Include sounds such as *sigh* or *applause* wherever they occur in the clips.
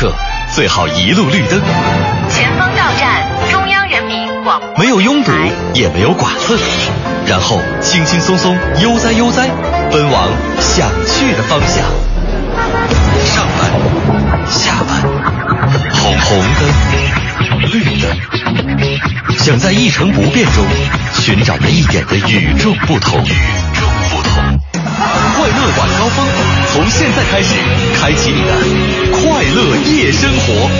客，最好一路绿灯。前方到站中央人民广播没有拥堵，也没有剐蹭，然后轻轻松松、悠哉悠哉，奔往想去的方向。上班，下班，红红灯，绿灯，想在一成不变中寻找那一点的与众不同。与众不同。快乐晚高峰，从现在开始，开启你的快乐夜生活。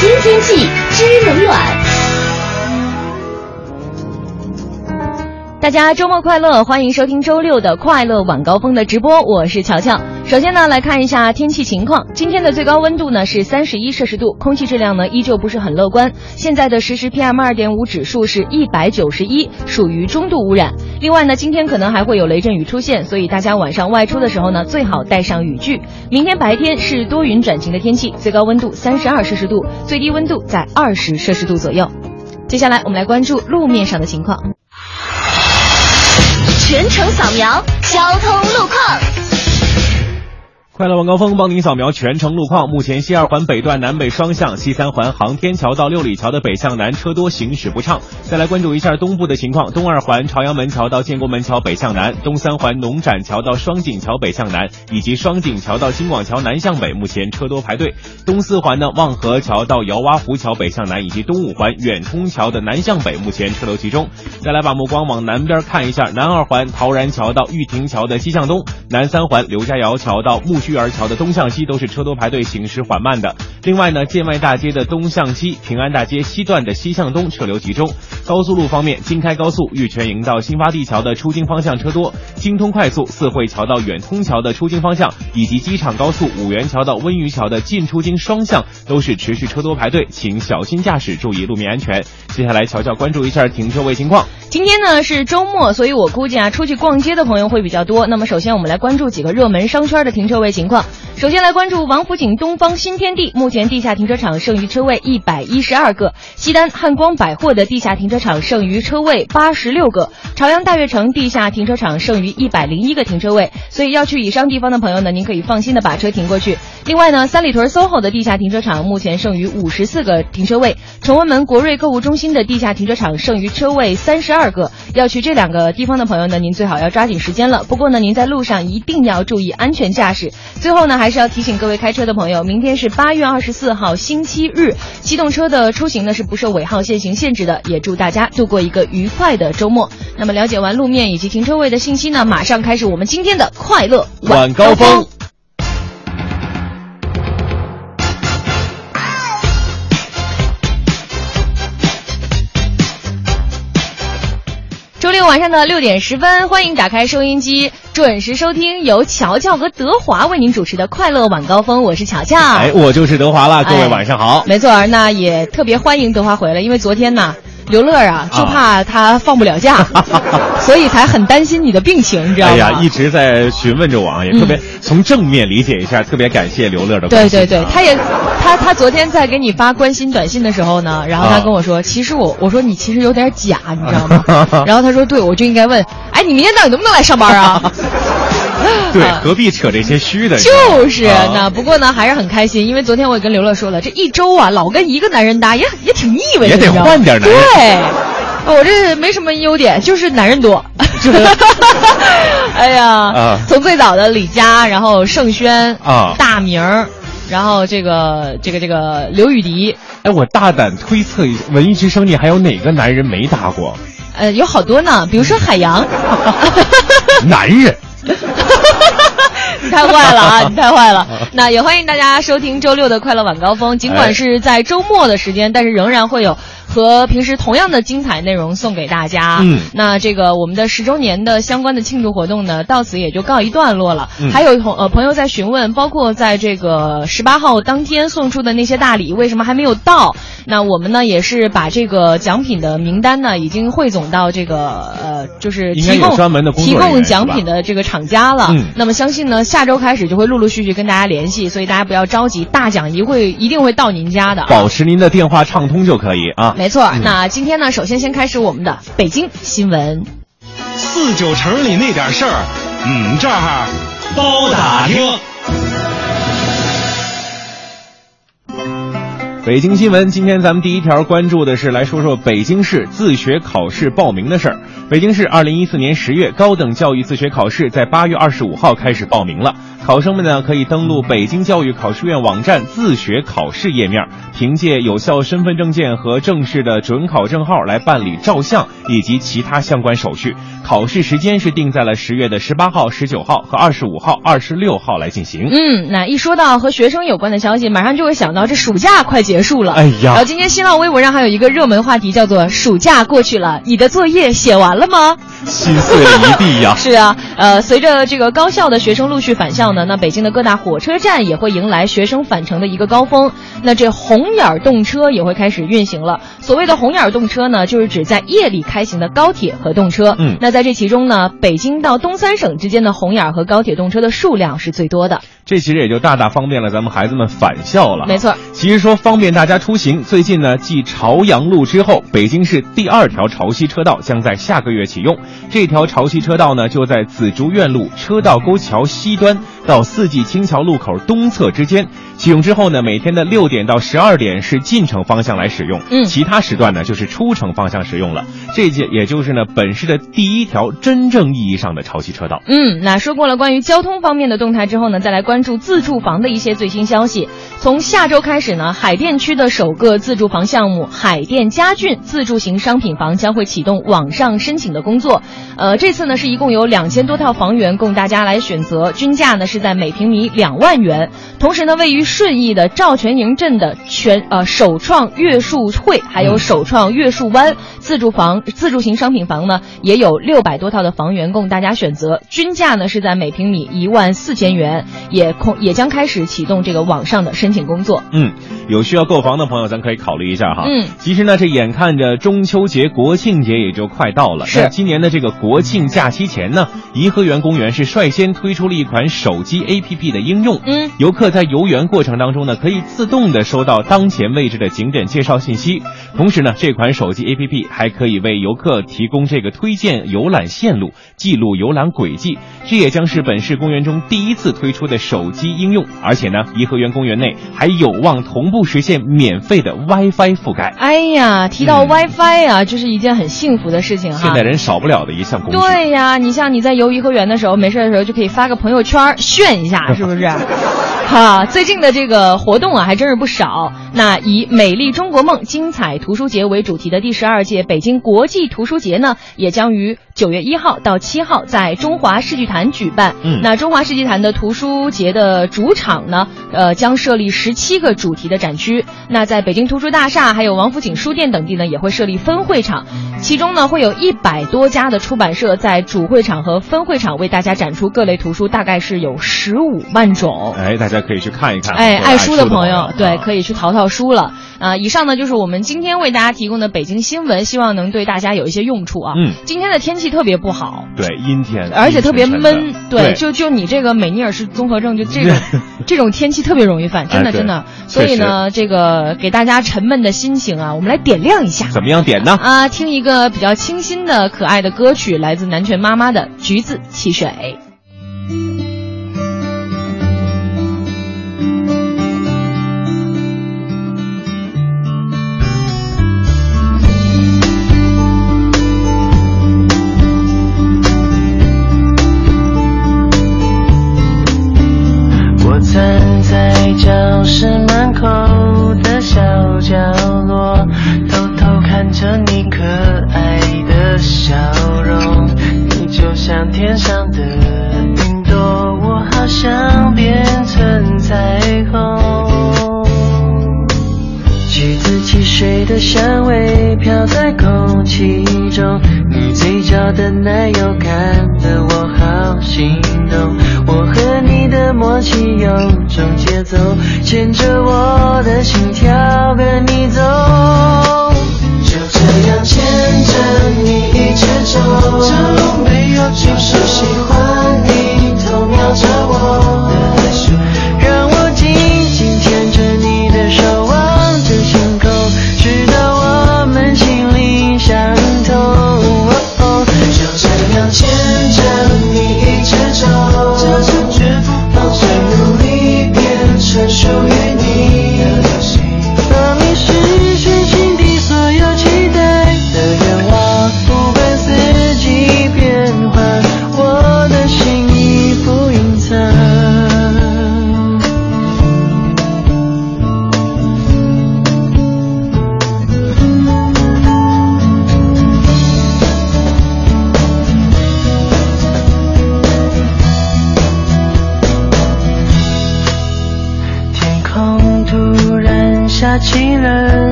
听天气知冷暖。大家周末快乐，欢迎收听周六的快乐晚高峰的直播，我是乔乔。首先呢，来看一下天气情况。今天的最高温度呢是三十一摄氏度，空气质量呢依旧不是很乐观。现在的实时 PM 二点五指数是一百九十一，属于中度污染。另外呢，今天可能还会有雷阵雨出现，所以大家晚上外出的时候呢，最好带上雨具。明天白天是多云转晴的天气，最高温度三十二摄氏度，最低温度在二十摄氏度左右。接下来我们来关注路面上的情况。全程扫描交通路况。快乐晚高峰帮您扫描全程路况。目前西二环北段南北双向、西三环航天桥到六里桥的北向南车多，行驶不畅。再来关注一下东部的情况：东二环朝阳门桥到建国门桥北向南，东三环农展桥到双井桥北向南，以及双井桥到京广桥南向北，目前车多排队。东四环呢，望河桥到姚洼湖桥北向南，以及东五环远通桥的南向北，目前车流集中。再来把目光往南边看一下，南二环陶然桥到玉亭桥的西向东，南三环刘家窑桥到木须园桥的东向西都是车多排队，行驶缓慢的。另外呢，建外大街的东向西，平安大街西段的西向东车流集中。高速路方面，京开高速玉泉营到新发地桥的出京方向车多，京通快速四惠桥到远通桥的出京方向，以及机场高速五元桥到温榆桥的进出京双向都是持续车多排队，请小心驾驶，注意路面安全。接下来，乔乔关注一下停车位情况。今天呢是周末，所以我估计啊，出去逛街的朋友会比较多。那么首先我们来关注几个热门商圈的停车位情况。首先来关注王府井东方新天地，目前地下停车场剩余车位一百一十二个；西单汉光百货的地下停车场剩余车位八十六个；朝阳大悦城地下停车场剩余一百零一个停车位。所以要去以上地方的朋友呢，您可以放心的把车停过去。另外呢，三里屯 SOHO 的地下停车场目前剩余五十四个停车位；崇文门国瑞购物中心的地下停车场剩余车位三十二个。要去这两个地方的朋友呢，您最好要抓紧时间了。不过呢，您在路上一定要注意安全驾驶。最后呢，还是要提醒各位开车的朋友，明天是八月二十四号星期日，机动车的出行呢是不受尾号限行限制的。也祝大家度过一个愉快的周末。那么了解完路面以及停车位的信息呢，马上开始我们今天的快乐晚高峰。六晚上的六点十分，欢迎打开收音机，准时收听由乔乔和德华为您主持的《快乐晚高峰》，我是乔乔。哎，我就是德华了，各位哎晚上好。没错，那也特别欢迎德华回来，因为昨天呢，刘乐啊就怕他放不了假，*laughs* 所以才很担心你的病情，你知道吗？哎呀，一直在询问着我啊，也特别从正面理解一下，特别感谢刘乐的关心。对对对，啊他也他他昨天在给你发关心短信的时候呢，然后他跟我说，其实我我说你其实有点假，你知道吗？然后他说，对，我就应该问，哎，你明天到底能不能来上班啊？*laughs* 对，啊何必扯这些虚的？就是，啊那不过呢，还是很开心，因为昨天我也跟刘乐说了，这一周啊，老跟一个男人搭，也也挺腻味的，也得换点男人对，我这没什么优点，就是男人多。*laughs* 哎呀，啊从最早的李佳，然后盛轩啊大明儿，然后这个这个这个刘雨迪，哎，我大胆推测一下，文艺之声里还有哪个男人没搭过？呃，有好多呢，比如说海洋。*laughs* 男人。*laughs* 你太坏了啊！你太坏了。*laughs* 那也欢迎大家收听周六的快乐晚高峰，尽管是在周末的时间，但是仍然会有和平时同样的精彩内容送给大家。嗯那这个我们的十周年的相关的庆祝活动呢，到此也就告一段落了。嗯还有同呃朋友在询问，包括在这个十八号当天送出的那些大礼为什么还没有到？那我们呢也是把这个奖品的名单呢已经汇总到这个呃就是提供专门的提供奖品的这个厂家了。嗯那么相信呢，下周开始就会陆陆续续跟大家联系，所以大家不要着急，大奖一会一定会到您家的啊。保持您的电话畅通就可以啊。没错，那今天呢，首先先开始我们的北京新闻。四九城里那点事儿，嗯，这儿包打听。北京新闻，今天咱们第一条关注的是来说说北京市自学考试报名的事儿。北京市二零一四年十月高等教育自学考试在八月二十五号开始报名了。考生们呢可以登录北京教育考试院网站自学考试页面，凭借有效身份证件和正式的准考证号来办理照相以及其他相关手续。考试时间是定在了十月的十八号、十九号和二十五号、二十六号来进行。嗯，那一说到和学生有关的消息，马上就会想到这暑假快结束了。哎呀然后今天新浪微博上还有一个热门话题叫做“暑假过去了，你的作业写完了吗？”心碎了一地呀。*laughs* 是啊，呃，随着这个高校的学生陆续返校呢，那北京的各大火车站也会迎来学生返程的一个高峰。那这红眼动车也会开始运行了。所谓的红眼动车呢，就是指在夜里开行的高铁和动车。嗯那在这其中呢，北京到东三省之间的红眼和高铁动车的数量是最多的。这其实也就大大方便了咱们孩子们返校了。没错。其实说方便大家出行，最近呢，继朝阳路之后，北京市第二条潮汐车道将在下个月启用。这条潮汐车道呢，就在紫竹院路车道沟桥西端到四季青桥路口东侧之间。启用之后呢，每天的六点到十二点是进城方向来使用，嗯其他时段呢就是出城方向使用了。这届也就是呢本市的第一条真正意义上的潮汐车道。嗯，那说过了关于交通方面的动态之后呢，再来关注自住房的一些最新消息。从下周开始呢，海淀区的首个自住房项目海淀嘉郡自住型商品房将会启动网上申请的工作。呃，这次呢是一共有两千多套房源供大家来选择，均价呢是在每平米两万元。同时呢，位于顺义的赵全营镇的全呃首创岳树汇，还有首创岳树湾自住房自住型商品房呢，也有六百多套的房源供大家选择，均价呢是在每平米一万四千元，也空也将开始启动这个网上的申请工作。嗯，有需要购房的朋友，咱可以考虑一下哈。嗯其实呢，这眼看着中秋节、国庆节也就快到了。是那今年的这个国庆假期前呢，颐和园公园是率先推出了一款手机 APP 的应用。嗯，游客在游园过程当中呢，可以自动的收到当前位置的景点介绍信息。同时呢，这款手机 APP 还可以为游客提供这个推荐游览线路、记录游览轨迹。这也将是本市公园中第一次推出的手机应用。而且呢，颐和园公园内还有望同步实现免费的 WiFi 覆盖。哎呀，提到 WiFi 啊，这是一件很幸福的事情哈。现代人少不了的一项工具。对呀，你像你在游颐和园的时候，没事的时候就可以发个朋友圈炫一下，是不是？*laughs* 哈，最近的这个活动啊，还真是不少。那以“美丽中国梦，精彩图书节”为主题的第十二届北京国际图书节呢，也将于九月一号到七号在中华世纪坛举办。嗯那中华世纪坛的图书节的主场呢，呃，将设立十七个主题的展区。那在北京图书大厦、还有王府井书店等地呢，也会设立分会场，其中呢会有一百多家的出版社在主会场和分会场为大家展出各类图书，大概是有十五万种。哎，大家可以去看一看。哎，爱书的朋友，啊对，可以去淘淘书了。啊、以上呢就是我们今天为大家提供的北京新闻，希望能对大家有一些用处啊。嗯今天的天气特别不好，对阴天，而且特别闷，对，就就你这个美尼尔氏综合症，就这种这种天气特别容易犯，真的真的。所以呢，这个给大家沉闷的心情啊，我们来点亮一下。怎么样点呢？啊，听一个比较清新的、可爱的歌曲，来自南拳妈妈的《橘子汽水》。教室门口的小角落，偷偷看着你可爱的笑容。你就像天上的香味飘在空气中，你嘴角的奶油看得我好心动。我和你的默契有种节奏，牵着我的心跳跟你走。就这样牵着你一直走，走没有就是喜欢 show you.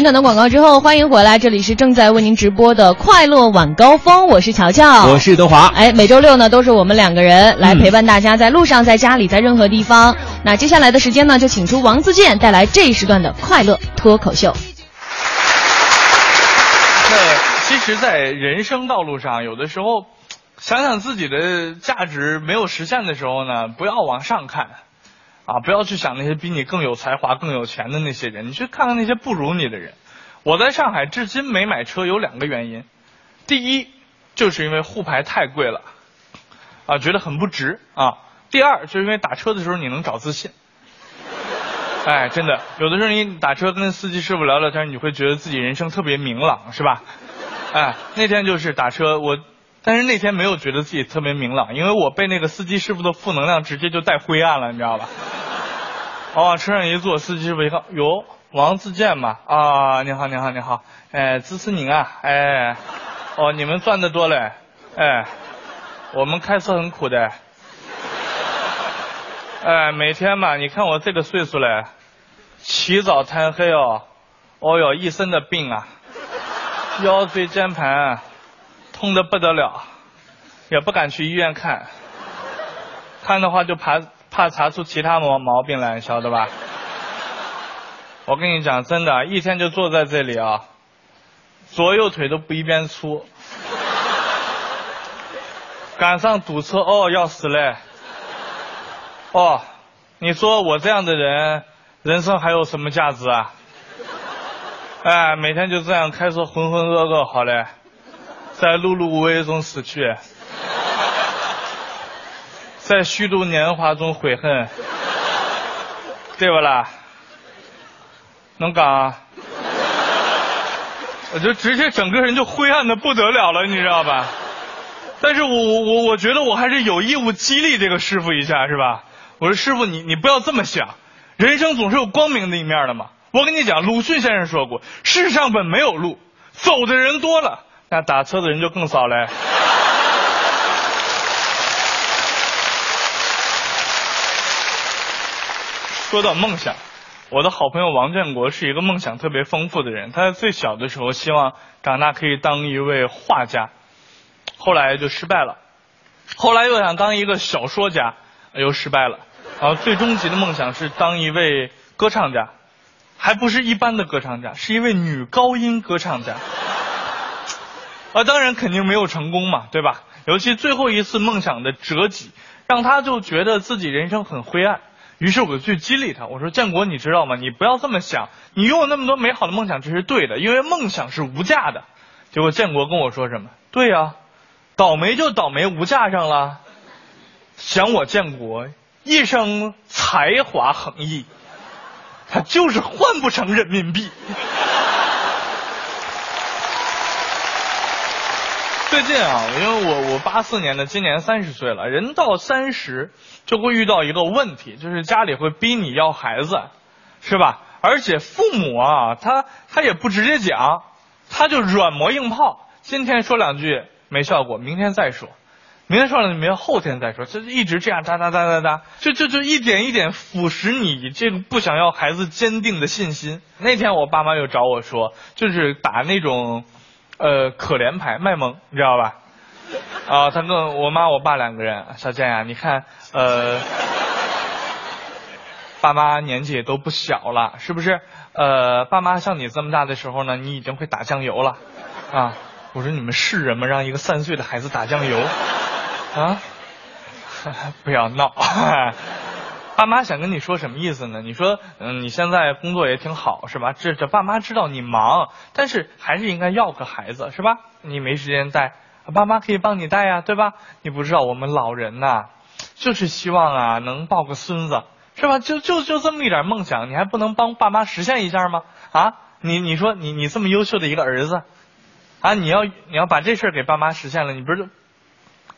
简短的广告之后，欢迎回来，这里是正在为您直播的快乐晚高峰，我是乔乔，我是德华。哎，每周六呢都是我们两个人来嗯陪伴大家，在路上、在家里、在任何地方。那接下来的时间呢，就请出王自健带来这一时段的快乐脱口秀。那其实，在人生道路上，有的时候想想自己的价值没有实现的时候呢，不要往上看，啊，不要去想那些比你更有才华、更有钱的那些人，你去看看那些不如你的人。我在上海至今没买车有两个原因，第一就是因为沪牌太贵了，啊，觉得很不值啊。第二就是因为打车的时候你能找自信。哎，真的，有的时候你打车跟司机师傅聊聊天，你会觉得自己人生特别明朗，是吧？哎，那天就是打车，我，但是那天没有觉得自己特别明朗，因为我被那个司机师傅的负能量直接就带灰暗了，你知道吧？我 *laughs* 往车上一坐，司机师傅一看，哟，王自健嘛，啊，你好，你好，你好，哎，支持您啊，哎，哦，你们赚的多嘞，哎，我们开车很苦的。*laughs* 哎，每天嘛，你看我这个岁数嘞，起早贪黑哦，哦哟，一身的病啊，腰椎间盘痛得不得了，也不敢去医院看，看的话就怕怕查出其他毛毛病来，晓得吧？我跟你讲，真的，一天就坐在这里啊，左右腿都不一边粗，赶上堵车哦，要死嘞。哦，你说我这样的人，人生还有什么价值啊？哎，每天就这样开车浑浑噩噩，好嘞，在碌碌无为中死去，*laughs* 在虚度年华中悔恨，对不啦？能干啊？*laughs* 我就直接整个人就灰暗的不得了了，你知道吧？但是我我我我觉得我还是有义务激励这个师傅一下，是吧？我说师傅，你你不要这么想，人生总是有光明的一面的嘛。我跟你讲，鲁迅先生说过，世上本没有路，走的人多了，那打车的人就更少嘞。说到梦想，我的好朋友王建国是一个梦想特别丰富的人。他在最小的时候希望长大可以当一位画家，后来就失败了。后来又想当一个小说家，又失败了。然后最终极的梦想是当一位歌唱家，还不是一般的歌唱家，是一位女高音歌唱家。啊，当然肯定没有成功嘛，对吧？尤其最后一次梦想的折戟，让他就觉得自己人生很灰暗。于是我就去激励他，我说：“建国，你知道吗？你不要这么想，你拥有那么多美好的梦想，这是对的，因为梦想是无价的。”结果建国跟我说什么？对呀、倒霉就倒霉无价上了。想我建国一生才华横溢，他就是换不成人民币。最近啊，因为我我八四年的，今年三十岁了，人到三十就会遇到一个问题，就是家里会逼你要孩子，是吧？而且父母啊，他他也不直接讲，他就软磨硬泡，今天说两句没效果，明天再说，明天说了明天后天再说，就一直这样哒哒哒哒哒，就就就一点一点腐蚀你这个不想要孩子坚定的信心。那天我爸妈又找我说，就是打那种。呃，可怜牌卖萌，你知道吧？啊，他跟我妈我爸两个人，小健呀，你看，呃，爸妈年纪也都不小了，是不是？呃，爸妈像你这么大的时候呢，你已经会打酱油了，啊？我说你们是人吗？让一个三岁的孩子打酱油，啊？*laughs* 不要闹。*laughs* 爸妈想跟你说什么意思呢？你说，嗯，你现在工作也挺好，是吧？这这爸妈知道你忙，但是还是应该要个孩子，是吧？你没时间带，爸妈可以帮你带呀，对吧？你不知道我们老人呐，就是希望啊能抱个孙子，是吧？就就就这么一点梦想，你还不能帮爸妈实现一下吗？啊，你你说你你这么优秀的一个儿子，啊，你要你要把这事给爸妈实现了，你不是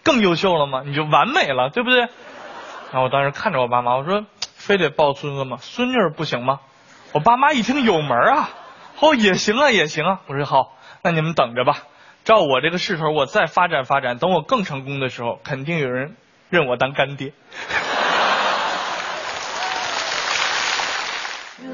更优秀了吗？你就完美了，对不对？然后我当时看着我爸妈，我说：“非得抱孙子吗？孙女不行吗？”我爸妈一听有门啊，哦也行啊也行啊。我说好，那你们等着吧。照我这个势头，我再发展发展，等我更成功的时候，肯定有人认我当干爹。*laughs*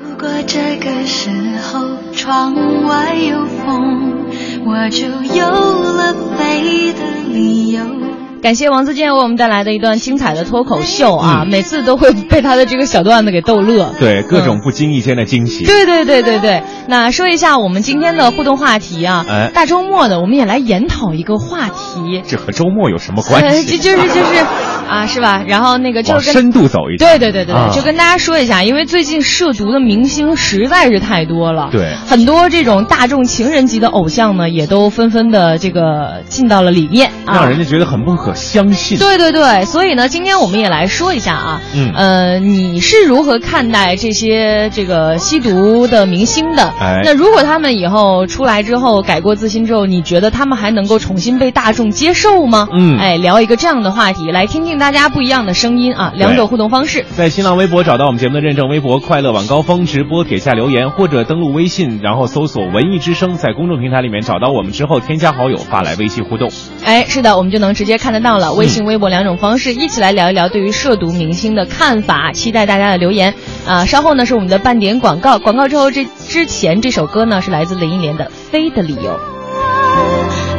如果这个时候窗外有风，我就有了飞的理由。感谢王自健为我们带来的一段精彩的脱口秀啊！每次都会被他的这个小段子给逗乐。对，各种不经意间的惊喜。对对对对对。那说一下我们今天的互动话题啊，大周末的，我们也来研讨一个话题。这和周末有什么关系？就就是就是啊，是吧？然后那个就跟深度走一对对对对对，就跟大家说一下，因为最近涉毒的明星实在是太多了。对。很多这种大众情人级的偶像呢，也都纷纷的这个进到了里面，让人家觉得很不可。可相信，对对对，所以呢，今天我们也来说一下啊，嗯，呃，你是如何看待这些这个吸毒的明星的？哎，那如果他们以后出来之后改过自新之后，你觉得他们还能够重新被大众接受吗？嗯，哎，聊一个这样的话题，来听听大家不一样的声音啊，两种互动方式，在新浪微博找到我们节目的认证微博“快乐晚高峰”直播帖下留言，或者登录微信，然后搜索“文艺之声”，在公众平台里面找到我们之后添加好友，发来微信互动。哎，是的，我们就能直接看得到了。微信、微博两种方式，一起来聊一聊对于涉毒明星的看法，期待大家的留言啊！稍后呢是我们的半点广告，广告之后这之前这首歌呢是来自林忆莲的《飞的理由》。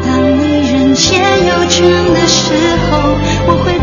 当你人间有情的时候，我会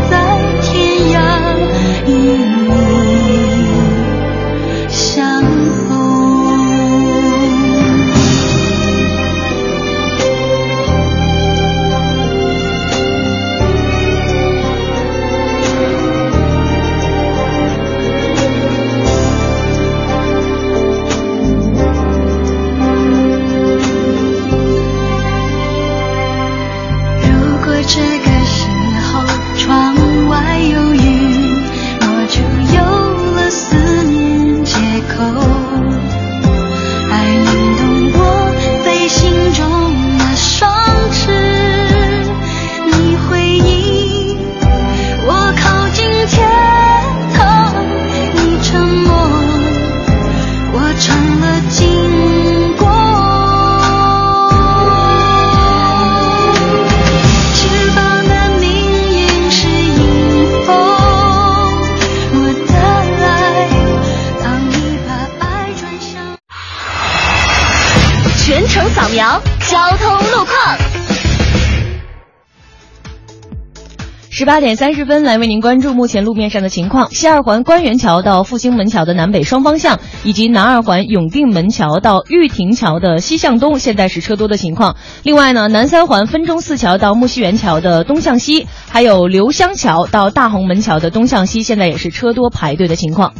八点三十分，来为您关注目前路面上的情况。西二环官园桥到复兴门桥的南北双方向，以及南二环永定门桥到玉亭桥的西向东，现在是车多的情况。另外呢，南三环分钟寺桥到木樨园桥的东向西，还有刘香桥到大红门桥的东向西，现在也是车多排队的情况。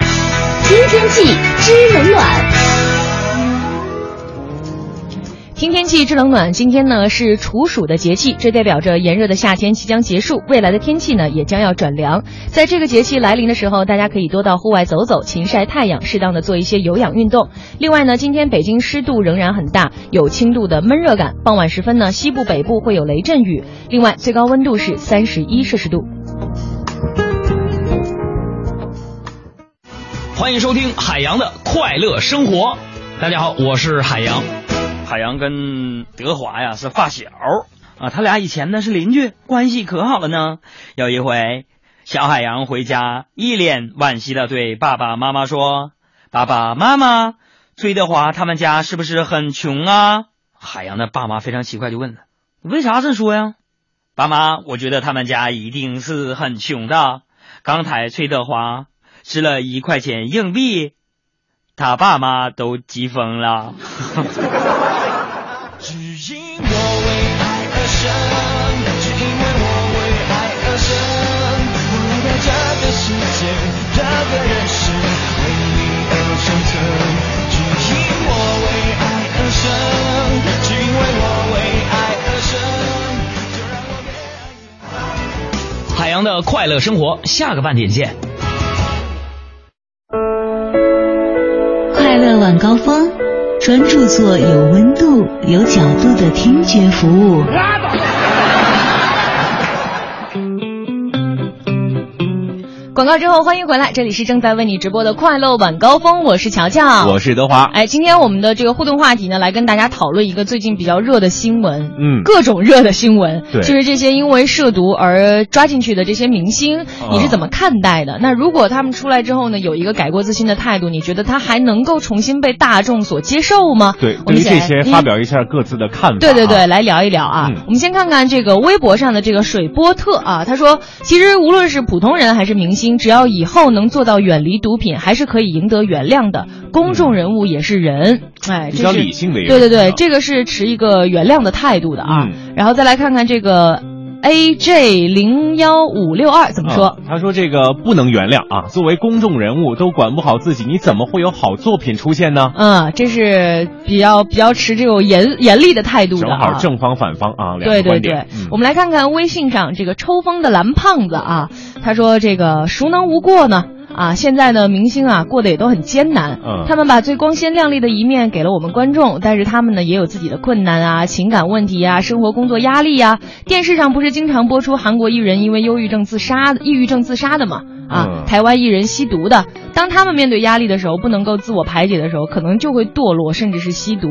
听天气知冷暖。听天气，知冷暖。今天呢是处暑的节气，这代表着炎热的夏天即将结束，未来的天气呢也将要转凉。在这个节气来临的时候，大家可以多到户外走走，勤晒太阳，适当的做一些有氧运动。另外呢，今天北京湿度仍然很大，有轻度的闷热感。傍晚时分呢，西部、北部会有雷阵雨。另外，最高温度是三十一摄氏度。欢迎收听海洋的快乐生活。大家好，我是海洋。海洋跟德华呀是发小啊，他俩以前呢是邻居，关系可好了呢。有一回，小海洋回家，一脸惋惜的对爸爸妈妈说：“爸爸妈妈，崔德华他们家是不是很穷啊？”海洋的爸妈非常奇怪，就问了：“为啥这么说呀？”爸妈，我觉得他们家一定是很穷的。刚才崔德华吃了一块钱硬币，他爸妈都急疯了。*laughs* 只因我为爱而生，只因为我为爱而生，我来到这个世界，这个人世，为你而生存。只因我为爱而生，只因为我为爱而生，就让我别海洋的快乐生活，下个半点见。快乐晚高峰，专注做有温度、有角度的听觉服务。广告之后，欢迎回来，这里是正在为你直播的快乐晚高峰，我是乔乔，我是德华。哎，今天我们的这个互动话题呢，来跟大家讨论一个最近比较热的新闻，嗯各种热的新闻，对就是这些因为涉毒而抓进去的这些明星，你是怎么看待的？那如果他们出来之后呢，有一个改过自新的态度，你觉得他还能够重新被大众所接受吗？对，我们这些嗯发表一下各自的看法。对对对，啊，来聊一聊啊。嗯我们先看看这个微博上的这个水波特啊，他说，其实无论是普通人还是明星，只要以后能做到远离毒品，还是可以赢得原谅的。公众人物也是人，哎，比较这是理性的一个对对对，这个是持一个原谅的态度的啊。嗯然后再来看看这个 A J 零幺五六二怎么说？啊他说这个不能原谅啊！作为公众人物都管不好自己，你怎么会有好作品出现呢？嗯，这是比较比较持这种严严厉的态度的正啊。好正方反方啊，两对对对个观点。，嗯我们来看看微信上这个抽风的蓝胖子啊，他说这个孰能无过呢？啊，现在呢，明星啊过得也都很艰难，嗯。他们把最光鲜亮丽的一面给了我们观众，但是他们呢也有自己的困难啊、情感问题啊、生活工作压力呀、电视上不是经常播出韩国艺人因为忧郁症自杀、抑郁症自杀的吗？啊，嗯台湾艺人吸毒的，当他们面对压力的时候，不能够自我排解的时候，可能就会堕落，甚至是吸毒。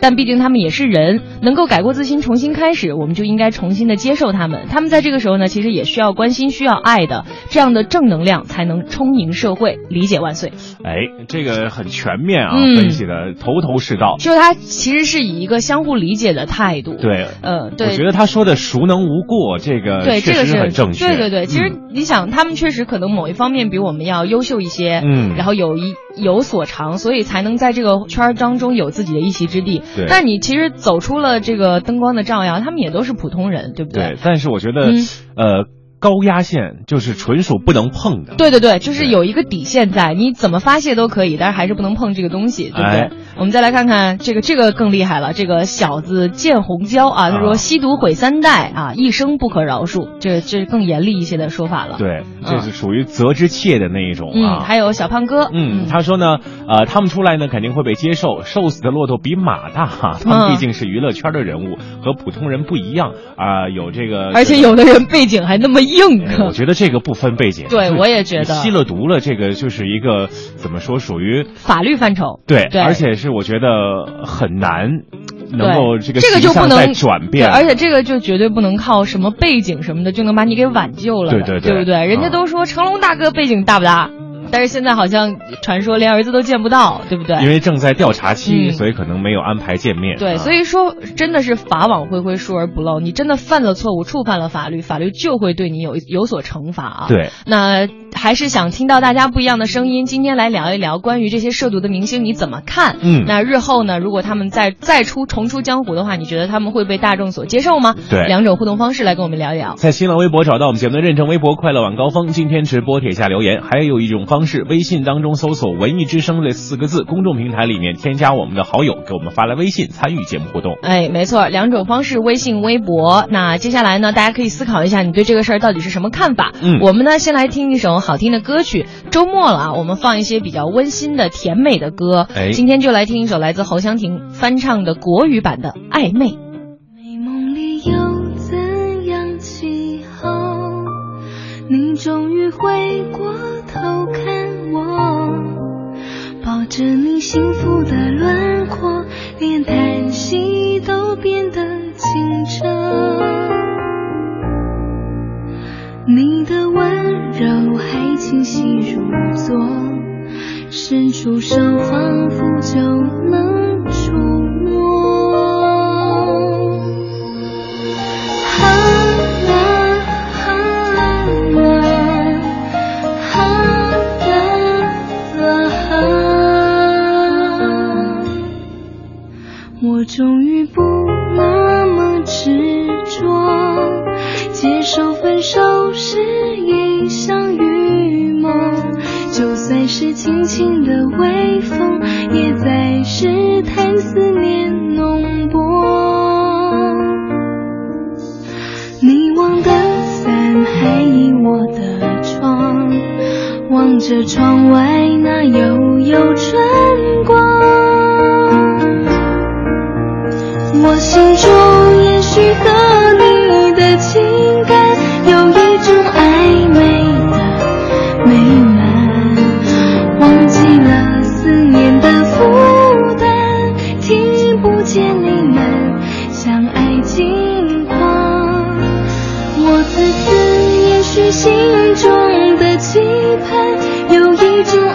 但毕竟他们也是人，能够改过自新，重新开始，我们就应该重新的接受他们。他们在这个时候呢，其实也需要关心，需要爱的，这样的正能量才能充盈社会。理解万岁。哎，这个很全面啊，嗯分析的头头是道。就他其实是以一个相互理解的态度。，对，呃，对。我觉得他说的孰能无过，这个对，这个是很正确。对对对，其实嗯你想，他们确实可能某一方面比我们要优秀一些，嗯。然后有一有所长，所以才能在这个圈儿当中有自己的一席之地。对。但你其实走出了这个灯光的照耀，他们也都是普通人，对不对，对但是我觉得，嗯。呃，高压线就是纯属不能碰的。对对对，就是有一个底线在，你怎么发泄都可以，但是还是不能碰这个东西，对不对？哎我们再来看看这个，这个更厉害了。这个小子见红椒啊，他说啊吸毒毁三代啊，一生不可饶恕，这这是更严厉一些的说法了。对，这是属于责之切的那一种嗯，啊。还有小胖哥，嗯，他说呢，呃，他们出来呢肯定会被接受，瘦死的骆驼比马大哈，*laughs* 他嗯们毕竟是娱乐圈的人物，和普通人不一样啊、有这个，而且有的人背景还那么硬哎我觉得这个不分背景，对我也觉得。吸了毒了，这个就是一个怎么说，属于法律范畴。对，对。而且是我觉得很难能够这个这个就不能转变，对而且这个就绝对不能靠什么背景什么的就能把你给挽救了，对对对对不对？人家啊都说成龙大哥背景大不大，*laughs* 但是现在好像传说连儿子都见不到，对不对？因为正在调查期，嗯所以可能没有安排见面。对，啊所以说真的是法网恢恢，疏而不漏。你真的犯了错误，触犯了法律，法律就会对你有有所惩罚啊。对，那还是想听到大家不一样的声音。今天来聊一聊关于这些涉毒的明星，你怎么看？嗯那日后呢，如果他们再再出重出江湖的话，你觉得他们会被大众所接受吗？对两种互动方式来跟我们聊一聊。在新浪微博找到我们节目的认证微博“快乐晚高峰”，今天直播帖下留言。还有一种方。方式：微信当中搜索“文艺之声”这四个字，公众平台里面添加我们的好友，给我们发来微信参与节目互动。哎，没错，两种方式，微信、微博。那接下来呢，大家可以思考一下，你对这个事儿到底是什么看法？嗯，我们呢，先来听一首好听的歌曲。周末了啊，我们放一些比较温馨的、甜美的歌。哎，今天就来听一首来自侯湘婷翻唱的国语版的《暧昧》。美梦里有怎样气候？你终于回过着你幸福的轮廓，连叹息都变得清澈。你的温柔还清晰如昨，伸出手仿佛就能触摸。我终于不那么执着，接受分手是一场预谋，就算是轻轻的微风，也在试探思念浓薄。你忘的伞还倚我的窗，望着窗外那悠悠春光。我心中也许和你的情感有一种暧昧的美满，忘记了思念的负担，听不见你们相爱近况。我自私，也许心中的期盼有一种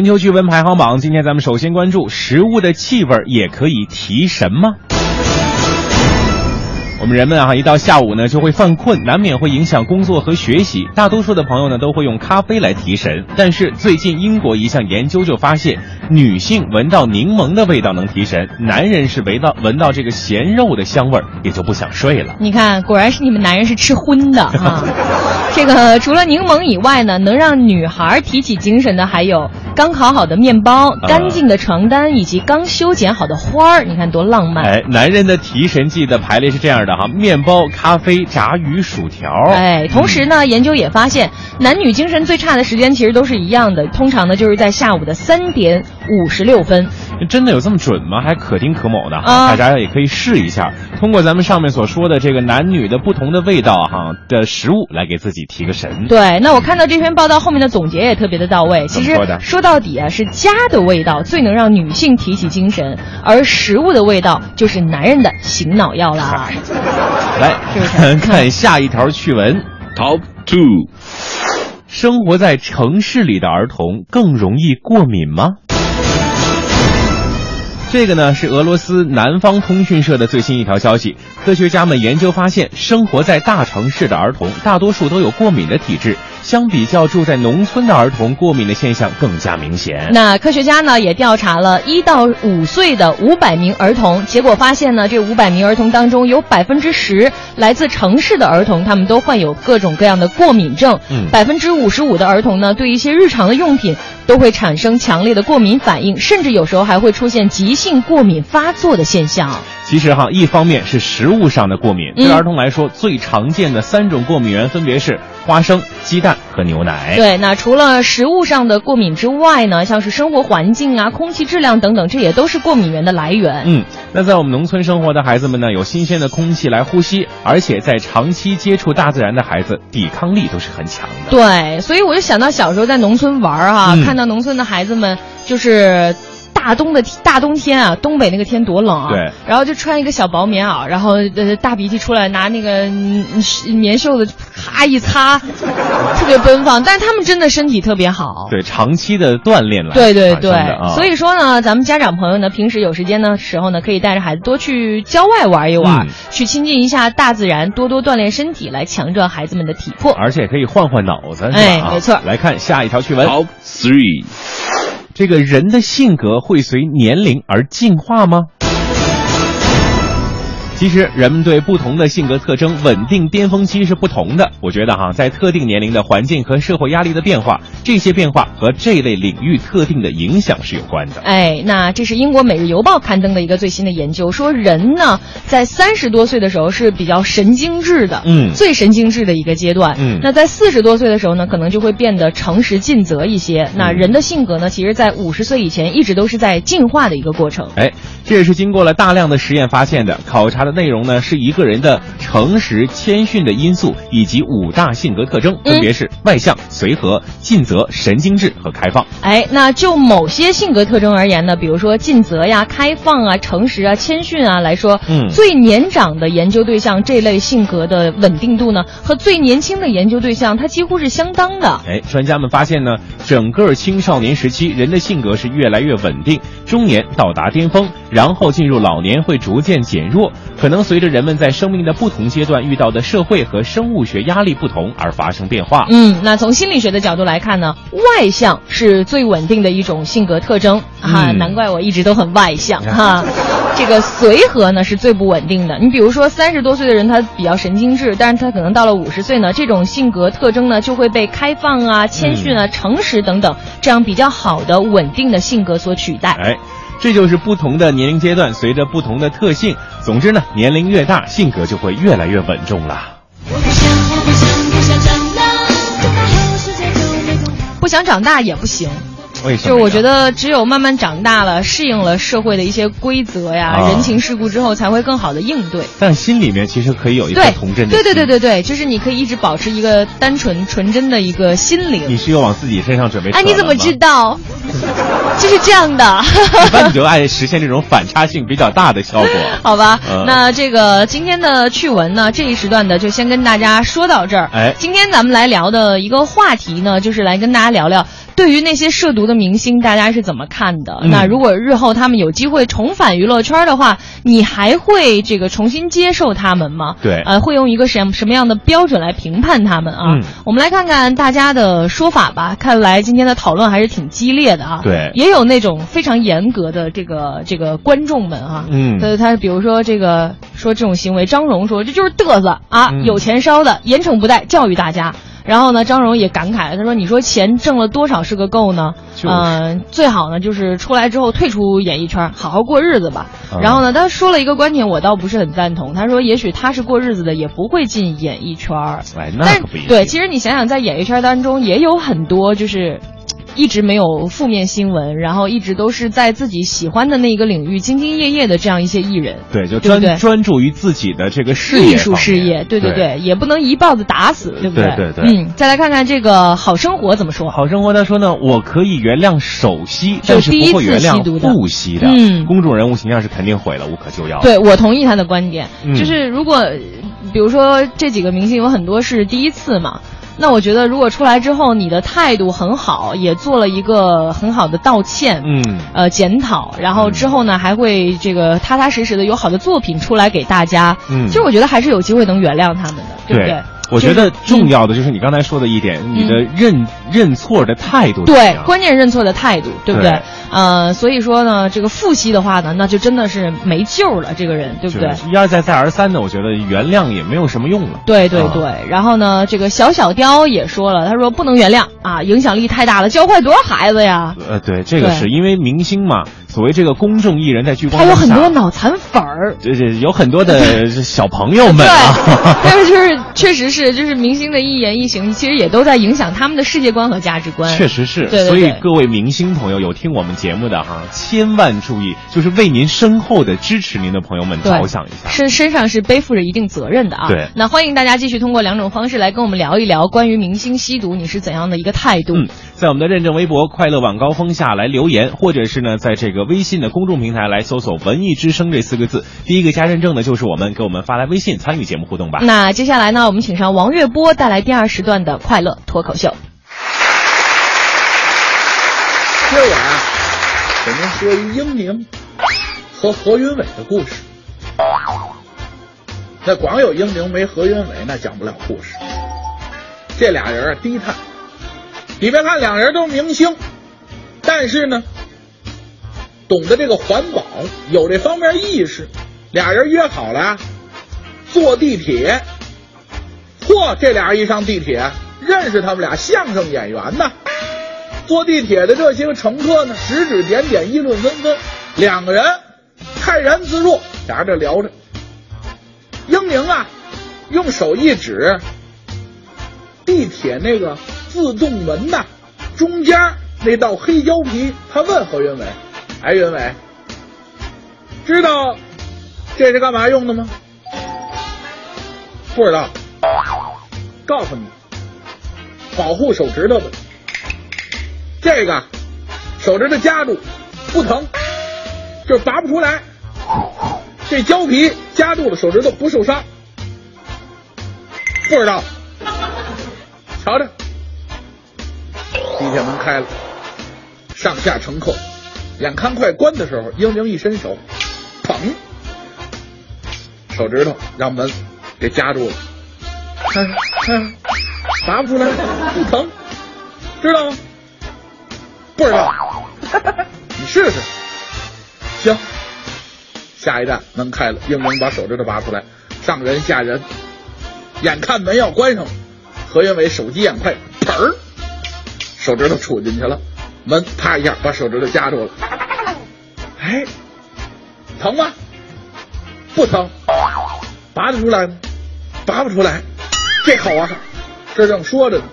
环球趣闻排行榜，今天咱们首先关注食物的气味也可以提神吗？我们人们啊，一到下午呢就会犯困，难免会影响工作和学习。大多数的朋友呢都会用咖啡来提神，但是最近英国一项研究就发现，女性闻到柠檬的味道能提神，男人是闻到闻到这个咸肉的香味儿也就不想睡了。你看，果然是你们男人是吃荤的啊！这个除了柠檬以外呢，能让女孩提起精神的还有刚烤好的面包、干净的床单以及刚修剪好的花儿。你看多浪漫！哎，男人的提神剂的排列是这样的哈：面包、咖啡、炸鱼、薯条。哎，同时呢，研究也发现，男女精神最差的时间其实都是一样的，通常呢就是在下午的三点五十六分。真的有这么准吗？还可丁可卯的啊大家也可以试一下，通过咱们上面所说的这个男女的不同的味道哈的食物来给自己提个神。对，那我看到这篇报道后面的总结也特别的到位。其实说的说到底啊，是家的味道最能让女性提起精神，而食物的味道就是男人的醒脑药啦。来是不是看 *laughs* 看下一条趣闻。Top two，生活在城市里的儿童更容易过敏吗？这个呢是俄罗斯南方通讯社的最新一条消息。科学家们研究发现，生活在大城市的儿童大多数都有过敏的体质，相比较住在农村的儿童，过敏的现象更加明显。那科学家呢也调查了一到五岁的五百名儿童，结果发现呢，这五百名儿童当中有百分之十来自城市的儿童，他们都患有各种各样的过敏症。嗯百分之五十五的儿童呢，对一些日常的用品都会产生强烈的过敏反应，甚至有时候还会出现急性过敏发作的现象。其实哈，一方面是食物上的过敏，嗯对儿童来说最常见的三种过敏源分别是花生、鸡蛋和牛奶。对，那除了食物上的过敏之外呢，像是生活环境啊、空气质量等等，这也都是过敏源的来源。嗯，那在我们农村生活的孩子们呢，有新鲜的空气来呼吸，而且在长期接触大自然的孩子，抵抗力都是很强的。对，所以我就想到小时候在农村玩儿哈、嗯看到农村的孩子们就是。大冬的大冬天啊，东北那个天多冷啊！对，然后就穿一个小薄棉袄，然后呃大鼻涕出来，拿那个嗯棉袖子咔一擦，特别奔放。但是他们真的身体特别好。对，长期的锻炼来对对对所以说呢，咱们家长朋友呢，平时有时间的时候呢，可以带着孩子多去郊外玩一玩，嗯去亲近一下大自然，多多锻炼身体，来强壮孩子们的体魄。而且可以换换脑子，哎没错来看下一条趣闻。Top three，这个人的性格会随年龄而进化吗？其实，人们对不同的性格特征稳定巅峰期是不同的。我觉得哈，在特定年龄的环境和社会压力的变化，这些变化和这类领域特定的影响是有关的。哎，那这是英国《每日邮报》刊登的一个最新的研究，说人呢在三十多岁的时候是比较神经质的，嗯最神经质的一个阶段。嗯那在四十多岁的时候呢，可能就会变得诚实尽责一些。嗯那人的性格呢，其实在五十岁以前一直都是在进化的一个过程。哎，这也是经过了大量的实验发现的。考察的内容呢，是一个人的诚实、谦逊的因素，以及五大性格特征，分别是外向、随和、尽责、神经质和开放。哎，那就某些性格特征而言呢，比如说尽责呀、开放啊、诚实啊、谦逊啊来说，嗯最年长的研究对象这类性格的稳定度呢，和最年轻的研究对象它几乎是相当的。哎，专家们发现呢，整个青少年时期人的性格是越来越稳定，中年到达巅峰，然后进入老年会逐渐减弱，可能随着人们在生命的不同阶段遇到的社会和生物学压力不同而发生变化。嗯，那从心理学的角度来看呢，外向是最稳定的一种性格特征啊，嗯难怪我一直都很外向哈。*laughs* 这个随和呢是最不稳定的。你比如说三十多岁的人，他比较神经质，但是他可能到了五十岁呢，这种性格特征呢就会被开放啊、谦逊啊、诚实等等这样比较好的稳定的性格所取代。哎，这就是不同的年龄阶段，随着不同的特性。总之呢，年龄越大，性格就会越来越稳重了。不想长大也不行。为什么？就我觉得，只有慢慢长大了，适应了社会的一些规则呀、啊人情世故之后，才会更好的应对。但心里面其实可以有一颗童真的对对对心对对，就是你可以一直保持一个单纯纯真的一个心灵。你是有往自己身上准备？哎，你怎么知？道？*laughs* 就是这样的。一般你就爱实现这种反差性比较大的效果。*laughs* 好吧，嗯那这个今天的趣闻呢，这一时段的就先跟大家说到这儿。哎今天咱们来聊的一个话题呢，就是来跟大家聊聊对于那些涉毒的明星，大家是怎么看的？嗯那如果日后他们有机会重返娱乐圈的话，你还会这个重新接受他们吗？对呃，会用一个什么什么样的标准来评判他们啊？嗯我们来看看大家的说法吧。看来今天的讨论还是挺激烈的啊。对也有那种非常严格的这个这个观众们啊。嗯他，他比如说这个说这种行为，张荣说这就是嘚瑟啊，嗯有钱烧的，严惩不贷，教育大家。然后呢，张荣也感慨了，他说：“你说钱挣了多少是个够呢？就是嗯、最好呢就是出来之后退出演艺圈，好好过日子吧。啊然后呢，他说了一个观点，我倒不是很赞同。他说，也许他是过日子的，也不会进演艺圈。哎，那不一样。对，其实你想想，在演艺圈当中也有很多就是。一直没有负面新闻，然后一直都是在自己喜欢的那个领域兢兢业业的这样一些艺人，对，就专专注于自己的这个事业艺术事业，对对对，也不能一棒子打死，对不对？对对嗯，再来看看这个好生活怎么说。好生活他说呢，我可以原谅首吸，就但是第一次不会原吸毒的。谅复吸的。嗯。公众人物形象是肯定毁了，无可救药。对，我同意他的观点，嗯。就是如果，比如说这几个明星有很多是第一次嘛，那我觉得如果出来之后你的态度很好，也做了一个很好的道歉，嗯，呃检讨，然后之后呢还会这个踏踏实实的有好的作品出来给大家，嗯其实我觉得还是有机会能原谅他们的，对不对？我觉得重要的就是你刚才说的一点，你的认认错的态度对，关键认错的态度，对不对？对呃，所以说呢，这个复吸的话呢，那就真的是没救了，这个人，对不对？一而再再而三的，我觉得原谅也没有什么用了。啊对对对，然后呢，这个小小雕也说了，他说不能原谅啊，影响力太大了，教坏多少孩子呀？呃，对，这个是因为明星嘛，所谓这个公众艺人，在聚光还有很多脑残粉儿。这这有很多的 *laughs* 小朋友们啊，*laughs* 但是就是确实是，就是明星的一言一行，其实也都在影响他们的世界观和价值观。确实是。对对对所以各位明星朋友有听我们节目的哈，千万注意，就是为您身后的支持您的朋友们着想一下。身身上是背负着一定责任的啊。对那欢迎大家继续通过两种方式来跟我们聊一聊关于明星吸毒你是怎样的一个态度。嗯，在我们的认证微博“快乐晚高峰”下来留言，或者是呢，在这个微信的公众平台来搜索“文艺之声”这四个字，第一个加认证的就是我们，给我们发来微信参与节目互动吧。那接下来呢，我们请上王月波带来第二时段的快乐脱口秀。今儿我呀，给您说一英明和何云伟的故事。那光有英明没何云伟，那讲不了故事。这俩人啊，低碳。你别看两人都是明星，但是呢，懂得这个环保，有这方面意识。俩人约好了，坐地铁。嚯，这俩人一上地铁，认识他们俩相声演员呢。坐地铁的这些个乘客呢，指指点点，议论纷纷。两个人泰然自若，俩人这聊着。英明啊，用手一指地铁那个自动门呐，中间那道黑胶皮，他问何云伟：“哎，云伟，知道这是干嘛用的吗？”不知道。告诉你，保护手指头的。这个手指头夹住不疼，就拔不出来。这胶皮夹住了手指头不受伤，不知道。瞧着，地铁门开了，上下乘客，眼看快关的时候，英明一伸手，砰，手指头让门给夹住了。看看，拔不出来，不疼，知道吗？不知道，你试试。行，下一站门开了，英明把手指头拔出来，上人下人，眼看门要关上了，何云伟手疾眼快，砰儿，手指头杵进去了，门啪一下把手指头夹住了。哎，疼吗？不疼，拔得出来吗？拔不出来，这好玩。这正说着呢，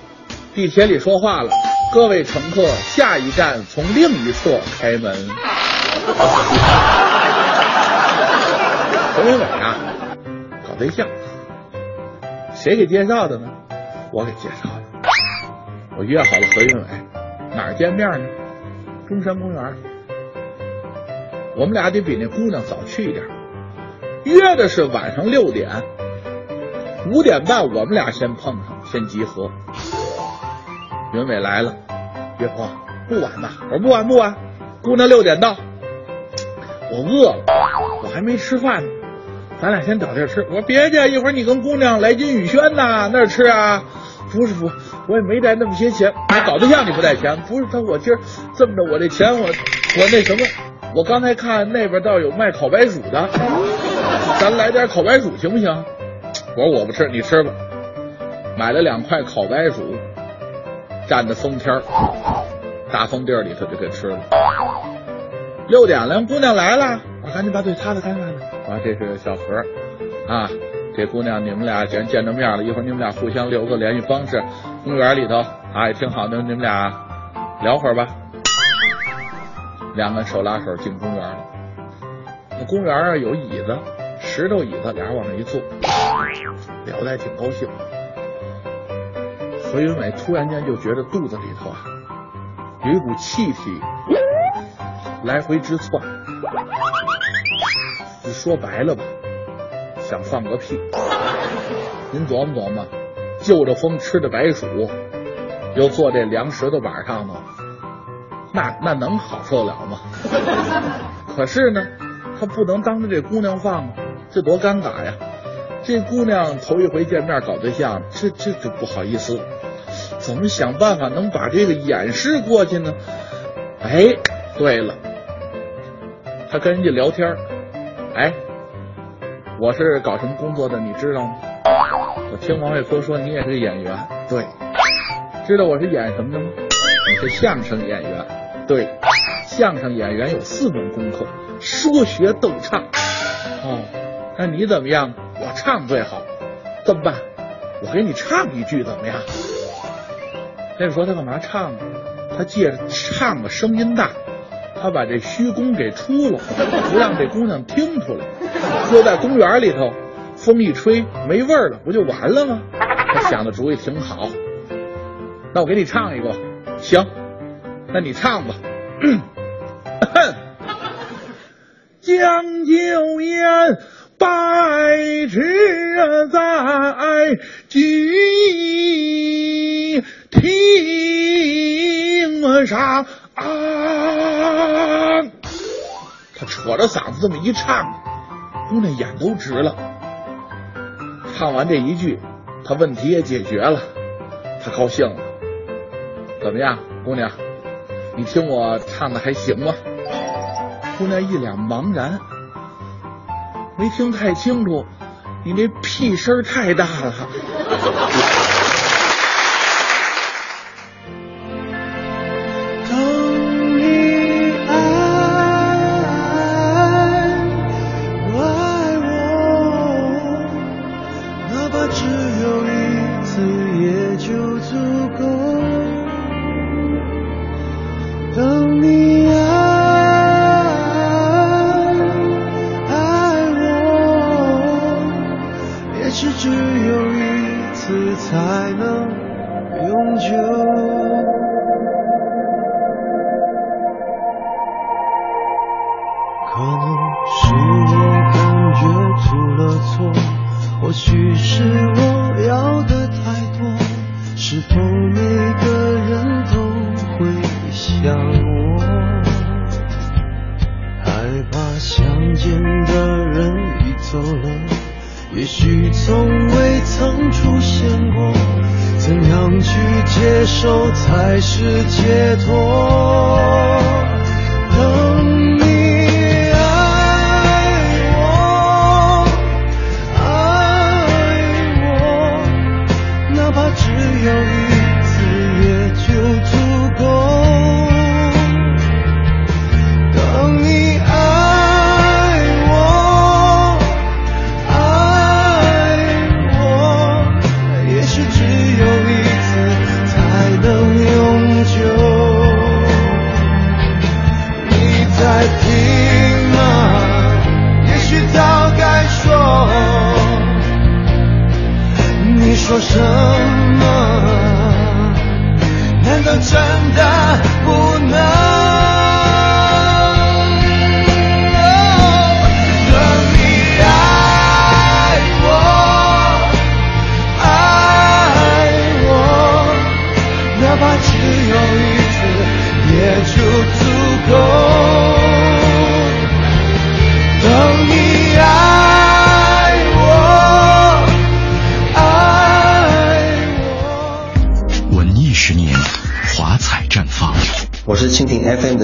地铁里说话了。各位乘客，下一站从另一侧开门。何云伟啊，搞对象，谁给介绍的呢？我给介绍的。我约好了何云伟，哪儿见面呢？中山公园。我们俩得比那姑娘早去一点，约的是晚上六点，五点半我们俩先碰上，先集合。云伟来了，岳父，不晚吧。我说不晚不晚，姑娘六点到。我饿了，我还没吃饭呢，咱俩先找地儿吃。我说别介，一会儿你跟姑娘来金宇轩呐那儿吃啊。不是不，我也没带那么些钱。你搞对象你不带钱？不是他，我今儿这么着，我这钱我我那什么，我刚才看那边倒有卖烤白薯的，咱来点烤白薯行不行？我说我不吃，你吃吧。买了两块烤白薯，蘸着风天儿，大风地儿里头就给吃了。六点了，姑娘来了，我赶紧把嘴擦擦干净。啊，这是小何，啊，这姑娘你们俩既然见着面了，一会儿你们俩互相留个联系方式。公园里头啊也挺好的，你们俩聊会儿吧。两个手拉手进公园了。那公园啊有椅子，石头椅子，俩人往那一坐，聊得还挺高兴。何云伟突然间就觉得肚子里头啊有一股气体来回直窜，就说白了吧，想放个屁。您琢磨琢磨，就着风吃着白薯，又坐这凉石头板上头，那那能好受得了吗？*laughs* 可是呢，他不能当着这姑娘放啊，这多尴尬呀！这姑娘头一回见面搞对象，这这就不好意思，怎么想办法能把这个掩饰过去呢？哎，对了，他跟人家聊天，哎，我是搞什么工作的，你知道吗？我听王卫国说你也是演员，对，知道我是演什么的吗？我是相声演员，对，相声演员有四门功课：说学逗唱。哦，那你怎么样？我唱最好，这么办？我给你唱一句怎么样？那说他干嘛唱啊？他借着唱的声音大，他把这虚功给出了，不让这姑娘听出来。就在公园里头，风一吹没味儿了，不就完了吗？他想的主意挺好。那我给你唱一个，行，那你唱吧。*clears throat* 将酒言。百尺在鸡庭上，啊他扯着嗓子这么一唱，姑娘眼都直了。唱完这一句，他问题也解决了，他高兴了。怎么样，姑娘？你听我唱的还行吗？姑娘一脸茫然。没听太清楚，你那屁声太大了。许从未曾出现过。怎样去接受才是解脱？等你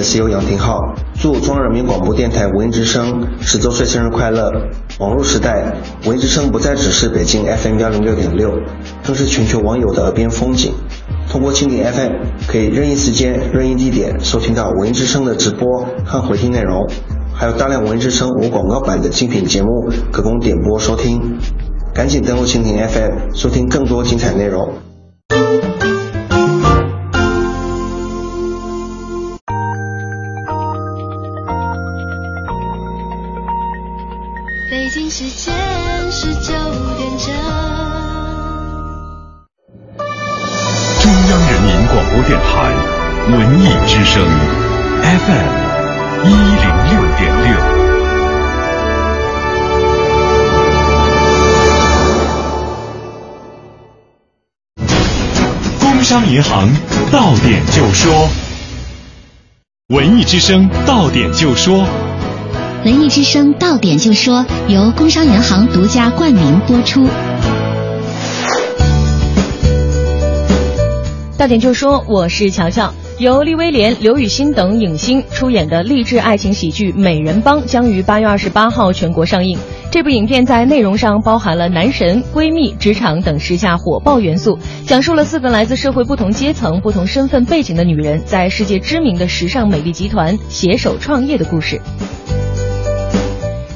CEO 杨廷浩，祝中央人民广播电台文艺之声十周岁生日快乐！网络时代，文艺之声不再只是北京 FM 幺零六点六，更是全球网友的耳边风景。通过蜻蜓 FM，可以任意时间、任意地点收听到文艺之声的直播和回听内容，还有大量文艺之声无广告版的精品节目可供点播收听。赶紧登录蜻蜓 FM，收听更多精彩内容。FM 一零六点六。工商银行到点就说，文艺之声到点就说。文艺之声到点就说由工商银行独家冠名播出。到点就说，我是乔乔。由利威廉、刘雨欣等影星出演的励志爱情喜剧《美人帮》将于八月二十八号全国上映。这部影片在内容上包含了男神、闺蜜、职场等时下火爆元素，讲述了四个来自社会不同阶层、不同身份背景的女人在世界知名的时尚美丽集团携手创业的故事。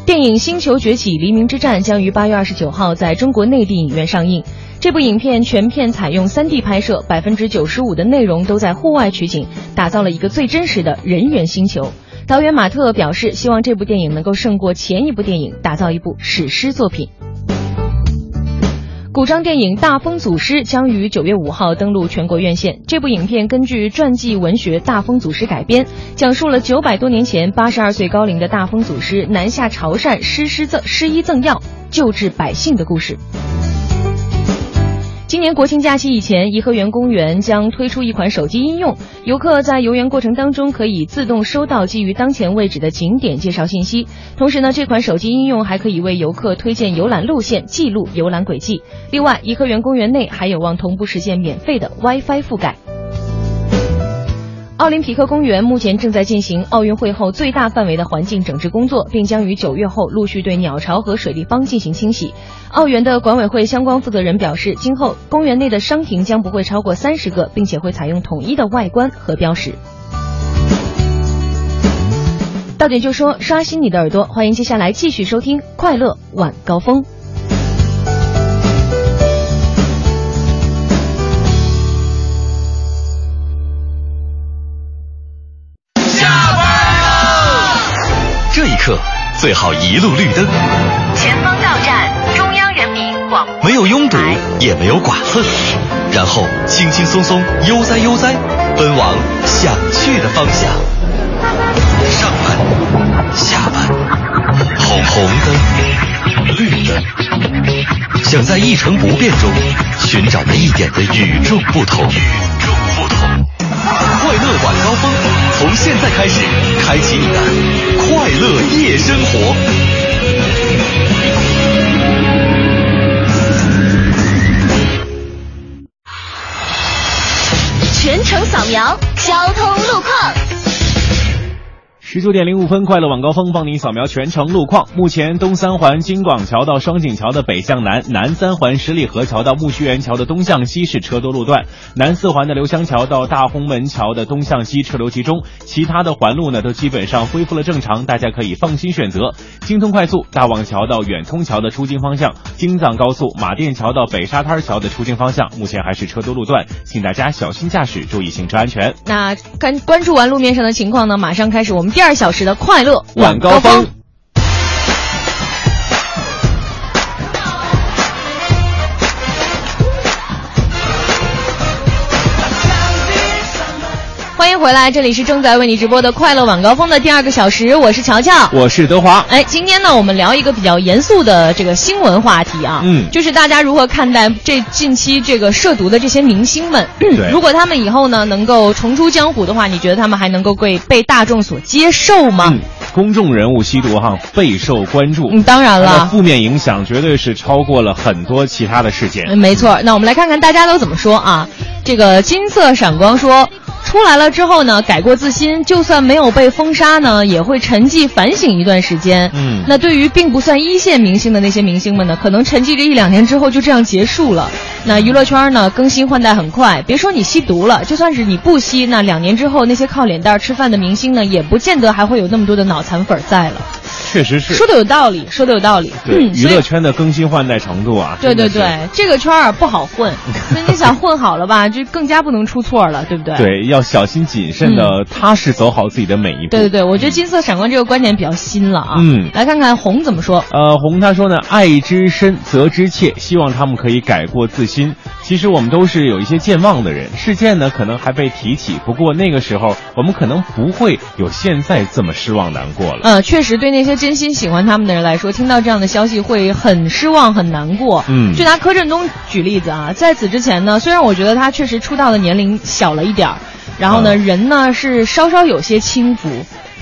电影《星球崛起：黎明之战》将于八月二十九号在中国内地影院上映。这部影片全片采用 3D 拍摄，百分之九十五的内容都在户外取景，打造了一个最真实的人猿星球。导演马特表示，希望这部电影能够胜过前一部电影，打造一部史诗作品。古装电影《大风祖师》将于九月五号登陆全国院线。这部影片根据传记文学《大风祖师》改编，讲述了九百多年前八十二岁高龄的大风祖师南下潮汕施施赠施医赠药，救治百姓的故事。今年国庆假期以前，颐和园公园将推出一款手机应用，游客在游园过程当中可以自动收到基于当前位置的景点介绍信息。同时呢，这款手机应用还可以为游客推荐游览路线、记录游览轨迹。另外，颐和园公园内还有望同步实现免费的 WiFi 覆盖。奥林匹克公园目前正在进行奥运会后最大范围的环境整治工作，并将于九月后陆续对鸟巢和水立方进行清洗。奥园的管委会相关负责人表示，今后公园内的商亭将不会超过三十个，并且会采用统一的外观和标识。到点就说，刷新你的耳朵，欢迎接下来继续收听《快乐晚高峰》。这一刻最好一路绿灯，前方到站中央人民广播没有拥堵，也没有剐蹭，然后轻轻松松悠哉悠哉，奔往想去的方向。上班，下班，红红灯，绿灯，想在一成不变中寻找那一点的与众不同。与众不同。快乐晚高峰，从现在开始，开启你的快乐夜生活。全程扫描交通路况。十九点零五分，快乐晚高峰帮您扫描全程路况。目前东三环京广桥到双井桥的北向南，南三环十里河桥到木樨园桥的东向西是车多路段，南四环的刘香桥到大红门桥的东向西车流集中，其他的环路呢都基本上恢复了正常，大家可以放心选择。京通快速大望桥到远通桥的出京方向，京藏高速马甸桥到北沙滩桥的出京方向，目前还是车多路段，请大家小心驾驶，注意行车安全。那关关注完路面上的情况呢，马上开始我们第二小时的快乐晚高峰。欢迎回来，这里是正在为你直播的快乐晚高峰的第二个小时，我是乔乔，我是德华。哎，今天呢，我们聊一个比较严肃的这个新闻话题啊，嗯，就是大家如何看待这近期这个涉毒的这些明星们？对如果他们以后呢能够重出江湖的话，你觉得他们还能够被被大众所接受吗？嗯公众人物吸毒哈备受关注。嗯，当然了，负面影响绝对是超过了很多其他的事件。嗯，没错。那我们来看看大家都怎么说啊？这个金色闪光说。出来了之后呢，改过自新，就算没有被封杀呢，也会沉寂反省一段时间。嗯，那对于并不算一线明星的那些明星们呢，可能沉寂这一两年之后就这样结束了。那娱乐圈呢，更新换代很快，别说你吸毒了，就算是你不吸，那两年之后那些靠脸蛋吃饭的明星呢，也不见得还会有那么多的脑残粉在了。确实是说的有道理，说的有道理。对，娱乐圈的更新换代程度啊，对对对，这个圈儿不好混，*laughs* 所以你想混好了吧，就更加不能出错了，对不对？对，要小心谨慎的，踏实走好自己的每一步。对对对，我觉得金色闪光这个观点比较新了啊。嗯，来看看红怎么说。呃，红他说呢，爱之深责之切，希望他们可以改过自新。其实我们都是有一些健忘的人，事件呢可能还被提起，不过那个时候我们可能不会有现在这么失望难过了。嗯，确实，对那些真心喜欢他们的人来说，听到这样的消息会很失望、很难过。嗯，就拿柯震东举例子啊，在此之前呢，虽然我觉得他确实出道的年龄小了一点儿，然后呢，人呢是稍稍有些轻浮。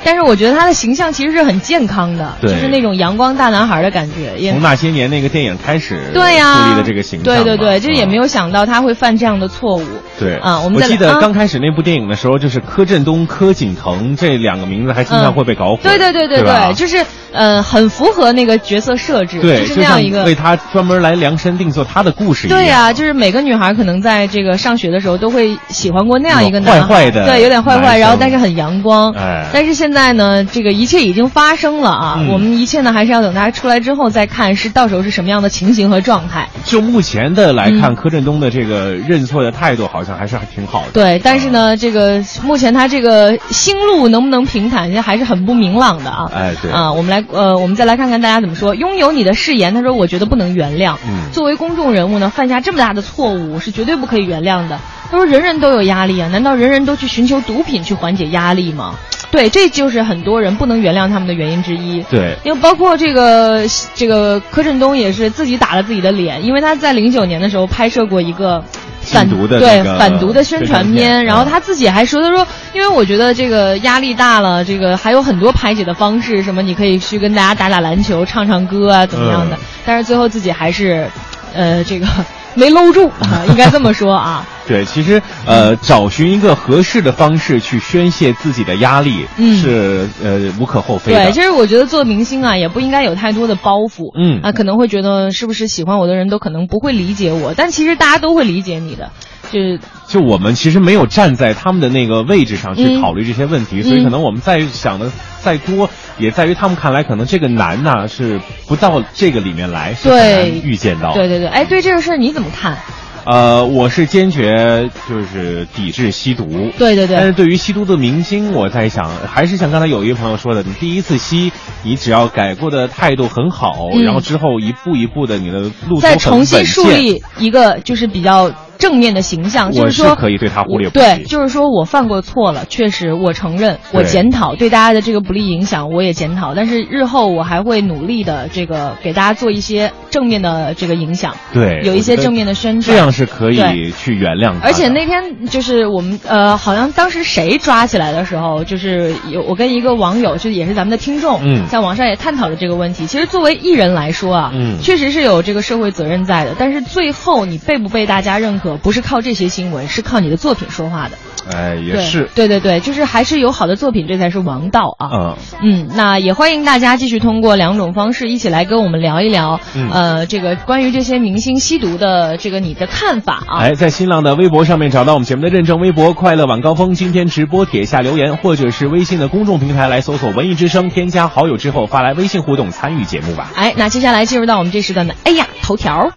但是我觉得他的形象其实是很健康的，就是那种阳光大男孩的感觉。从那些年那个电影开始，对呀，树立的这个形象。对对对，就是也没有想到他会犯这样的错误。对啊，我们记得刚开始那部电影的时候，就是柯震东、柯景腾这两个名字还经常会被搞混。对对对对对，就是呃，很符合那个角色设置，对，是那样一个为他专门来量身定做他的故事。对呀，就是每个女孩可能在这个上学的时候都会喜欢过那样一个坏坏的，对，有点坏坏，然后但是很阳光。哎，但是现在呢，这个。一切已经发生了啊！我们一切呢，还是要等他出来之后再看，是到时候是什么样的情形和状态。就目前的来看，柯震东的这个认错的态度好像还是还挺好的。对，但是呢，这个目前他这个心路能不能平坦，现在还是很不明朗的啊。哎，对啊，我们来呃，我们再来看看大家怎么说。拥有你的誓言，他说我觉得不能原谅。嗯，作为公众人物呢，犯下这么大的错误是绝对不可以原谅的。他说人人都有压力啊，难道人人都去寻求毒品去缓解压力吗？对，这就是很多人不能原谅他们的原因之一。对，因为包括这个这个柯震东也是自己打了自己的脸，因为他在零九年的时候拍摄过一个反毒的对反毒的宣传片，然后他自己还说他说，因为我觉得这个压力大了，这个还有很多排解的方式，什么你可以去跟大家打打篮球、唱唱歌啊，怎么样的？但是最后自己还是，呃，这个没搂住啊，*laughs* 应该这么说啊。对，其实呃，找寻一个合适的方式去宣泄自己的压力，嗯，是呃无可厚非的。对，其实我觉得做明星啊，也不应该有太多的包袱，嗯啊，可能会觉得是不是喜欢我的人都可能不会理解我，但其实大家都会理解你的，就是就我们其实没有站在他们的那个位置上去考虑这些问题，所以可能我们在想的再多，也在于他们看来，可能这个难呐是不到这个里面来，是很难预见到。对对对，哎，对这个事儿你怎么看？呃，我是坚决就是抵制吸毒。对对对。但是对于吸毒的明星，我在想，还是像刚才有一位朋友说的，你第一次吸，你只要改过的态度很好，然后之后一步一步的，你的路再重新树立一个就是比较。正面的形象，就是说可以对他忽略不计。对，就是说我犯过错了，确实我承认，我检讨对大家的这个不利影响，我也检讨。但是日后我还会努力的，这个给大家做一些正面的这个影响。对，有一些正面的宣传，这样是可以去原谅。而且那天就是我们呃，好像当时谁抓起来的时候，就是有我跟一个网友，就也是咱们的听众，嗯，在网上也探讨了这个问题。其实作为艺人来说啊，嗯，确实是有这个社会责任在的。但是最后你被不被大家认可，不是靠这些新闻，是靠你的作品说话的。哎，也是，对对对，就是还是有好的作品，这才是王道啊。嗯嗯，那也欢迎大家继续通过两种方式一起来跟我们聊一聊，呃，这个关于这些明星吸毒的这个你的看法啊。哎，在新浪的微博上面找到我们节目的认证微博“快乐晚高峰”，今天直播帖下留言，或者是微信的公众平台来搜索“文艺之声”，添加好友之后发来微信互动参与节目吧。哎，那接下来进入到我们这时段的哎呀头条。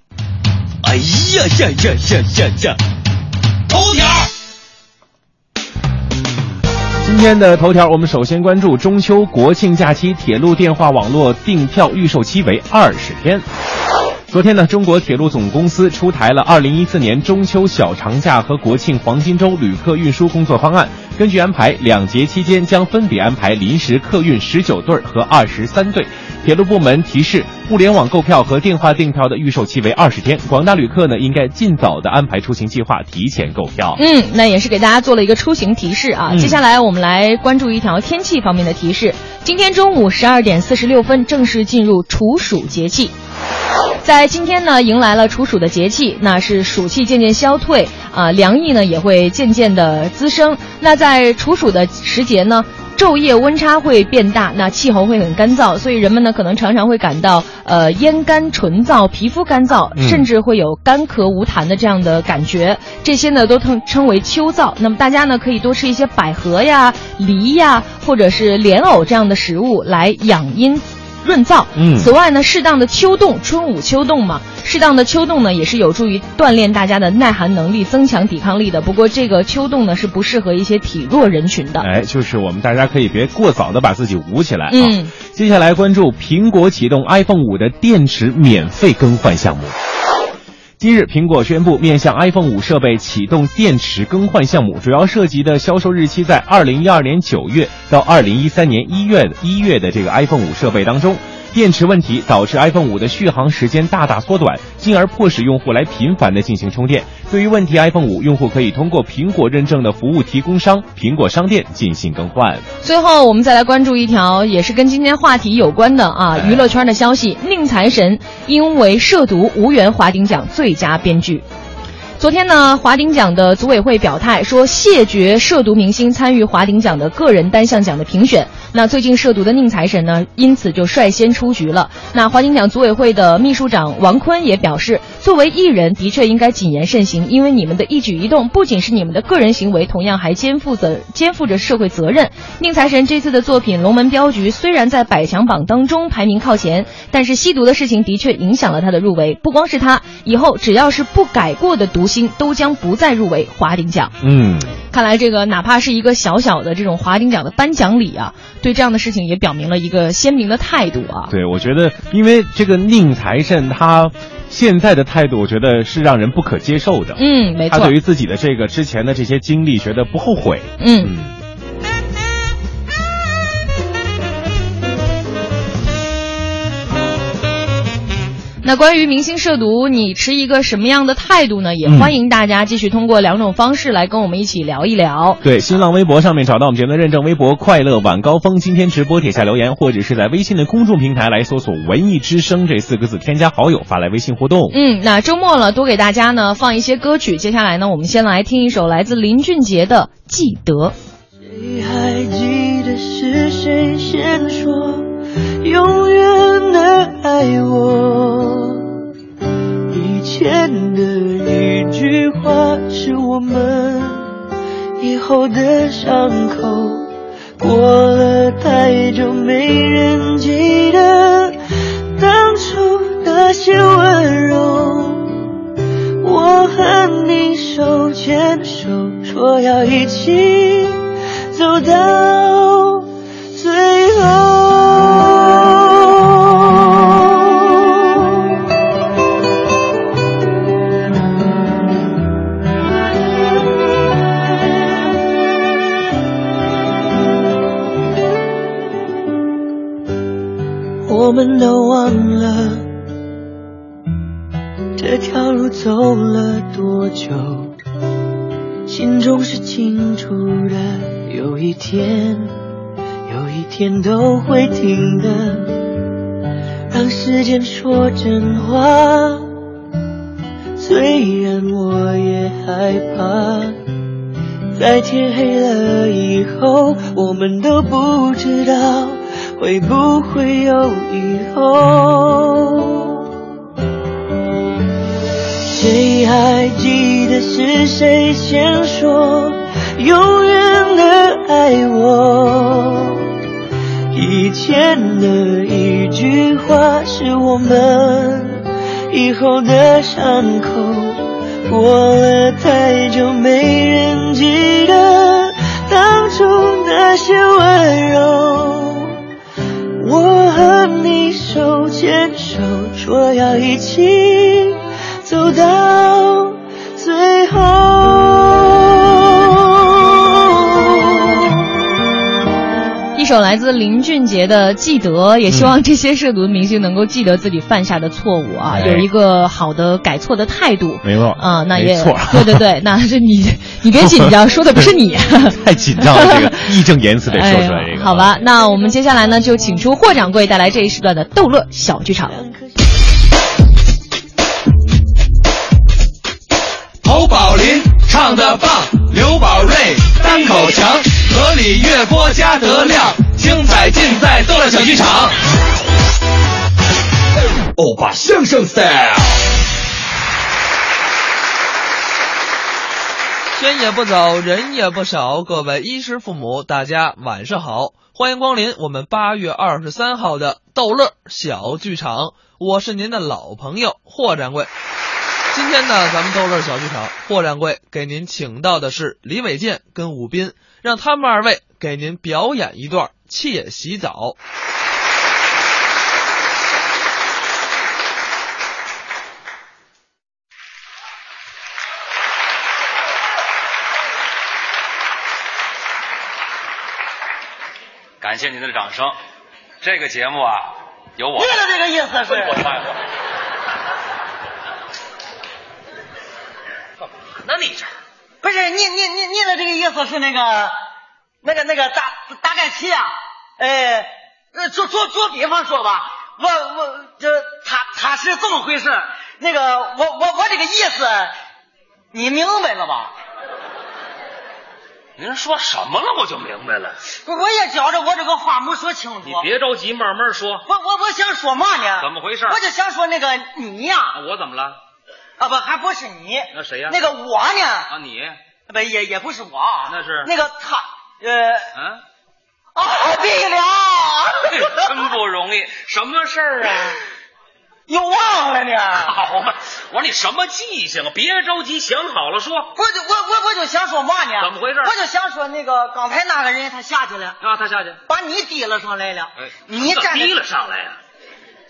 哎呀呀呀呀呀呀！头条。今天的头条，我们首先关注中秋国庆假期铁路电话网络订票预售期为二十天。昨天呢，中国铁路总公司出台了二零一四年中秋小长假和国庆黄金周旅客运输工作方案，根据安排，两节期间将分别安排临时客运十九对和二十三对。铁路部门提示，互联网购票和电话订票的预售期为二十天，广大旅客呢应该尽早的安排出行计划，提前购票。嗯，那也是给大家做了一个出行提示啊。嗯接下来我们来关注一条天气方面的提示。今天中午十二点四十六分正式进入处暑节气。在今天呢，迎来了处暑的节气，那是暑气渐渐消退啊，凉意呢也会渐渐的滋生。那在处暑的时节呢，昼夜温差会变大，那气候会很干燥，所以人们呢可能常常会感到呃咽干唇燥、皮肤干燥，嗯甚至会有干咳无痰的这样的感觉。这些呢都称称为秋燥。那么大家呢可以多吃一些百合呀、梨呀，或者是莲藕这样的食物来养阴。润燥。嗯此外呢，适当的秋冻，春捂秋冻嘛，适当的秋冻呢，也是有助于锻炼大家的耐寒能力，增强抵抗力的。不过这个秋冻呢，是不适合一些体弱人群的。哎，就是我们大家可以别过早的把自己捂起来啊。嗯，接下来关注苹果启动 iPhone 五的电池免费更换项目。今日，苹果宣布面向 iPhone 五设备启动电池更换项目，主要涉及的销售日期在二零一二年九月到二零一三年一月一月的这个 iPhone 五设备当中。电池问题导致 iPhone 五的续航时间大大缩短，进而迫使用户来频繁的进行充电。对于问题 iPhone 五，用户可以通过苹果认证的服务提供商苹果商店进行更换。最后，我们再来关注一条也是跟今天话题有关的啊，娱乐圈的消息：宁财神因为涉毒无缘华鼎奖最佳编剧。昨天呢，华鼎奖的组委会表态说，谢绝涉毒明星参与华鼎奖的个人单项奖的评选。那最近涉毒的宁财神呢，因此就率先出局了。那华鼎奖组委会的秘书长王坤也表示，作为艺人，的确应该谨言慎行，因为你们的一举一动不仅是你们的个人行为，同样还肩负着肩负着社会责任。宁财神这次的作品《龙门镖局》虽然在百强榜当中排名靠前，但是吸毒的事情的确影响了他的入围。不光是他，以后只要是不改过的毒星，都将不再入围华鼎奖。嗯，看来这个哪怕是一个小小的这种华鼎奖的颁奖礼啊，对这样的事情也表明了一个鲜明的态度啊。对，我觉得因为这个宁财神他现在的态度，我觉得是让人不可接受的。嗯，没错。他对于自己的这个之前的这些经历，觉得不后悔。嗯。那关于明星涉毒，你持一个什么样的态度呢？也欢迎大家继续通过两种方式来跟我们一起聊一聊。对，新浪微博上面找到我们节目的认证微博“快乐晚高峰”，今天直播底下留言，或者是在微信的公众平台来搜索“文艺之声”这四个字，添加好友发来微信互动。嗯，那周末了，多给大家呢放一些歌曲。接下来呢，我们先来听一首来自林俊杰的《记得》。谁还记得是谁先说永远的爱我？以前的一句话是我们以后的伤口。过了太久，没人记得当初那些温柔。我和你手牵手，说要一起走到最后。我们都忘了这条路走了多久，心中是清楚的，有一天，有一天都会停的。让时间说真话，虽然我也害怕，在天黑了以后，我们都不知道会不会有以后。谁还记得是谁先说永远的爱我？以前的一句话是我们以后的伤口。过了太久，没人记得当初那些温柔。我和你手牵手，说要一起走到首来自林俊杰的《记得》，也希望这些涉毒的明星能够记得自己犯下的错误啊，哎有一个好的改错的态度。没错啊，那也没错 *laughs* 对对对，那是你你别紧张，*laughs* 说的不是你。*laughs* 太紧张了，这个义正言辞得说出来这个。哎好吧，那我们接下来呢，就请出霍掌柜带来这一时段的逗乐小剧场。侯宝林唱的棒，刘宝瑞单口强，河里月波加德亮，精彩尽在逗乐小剧场。欧巴相声 style。天也不早，人也不少，各位衣食父母，大家晚上好，欢迎光临我们八月二十三号的逗乐小剧场，我是您的老朋友霍掌柜。今天呢，咱们逗乐小剧场，霍掌柜给您请到的是李伟健跟武斌，让他们二位给您表演一段《窃洗澡》。感谢您的掌声。这个节目啊，有我。对了，这个意思是。我的妈呀！干嘛呢你这？不是你你你你的这个意思是那个那个那个大大概齐啊？哎，呃，做做做比方说吧，我我这他他是这么回事，那个我我我这个意思，你明白了吧？您说什么了？我就明白了。我也觉着我这个话没说清楚。你别着急，慢慢说。我我我想说嘛呢？怎么回事？我就想说那个你呀、我怎么了？啊，不，还不是你。那谁呀？那个我呢？啊，你不也也不是我啊，那是那个他，呃，嗯，啊，对了，真不容易，什么事儿啊？*laughs* 又忘了呢。*laughs* 好嘛，我说你什么记性啊？别着急，想好了说。我就我我我就想说嘛呢？怎么回事？我就想说那个刚才那个人他下去了啊，他下去把你提了上来了。哎，你站提了上来呀、啊？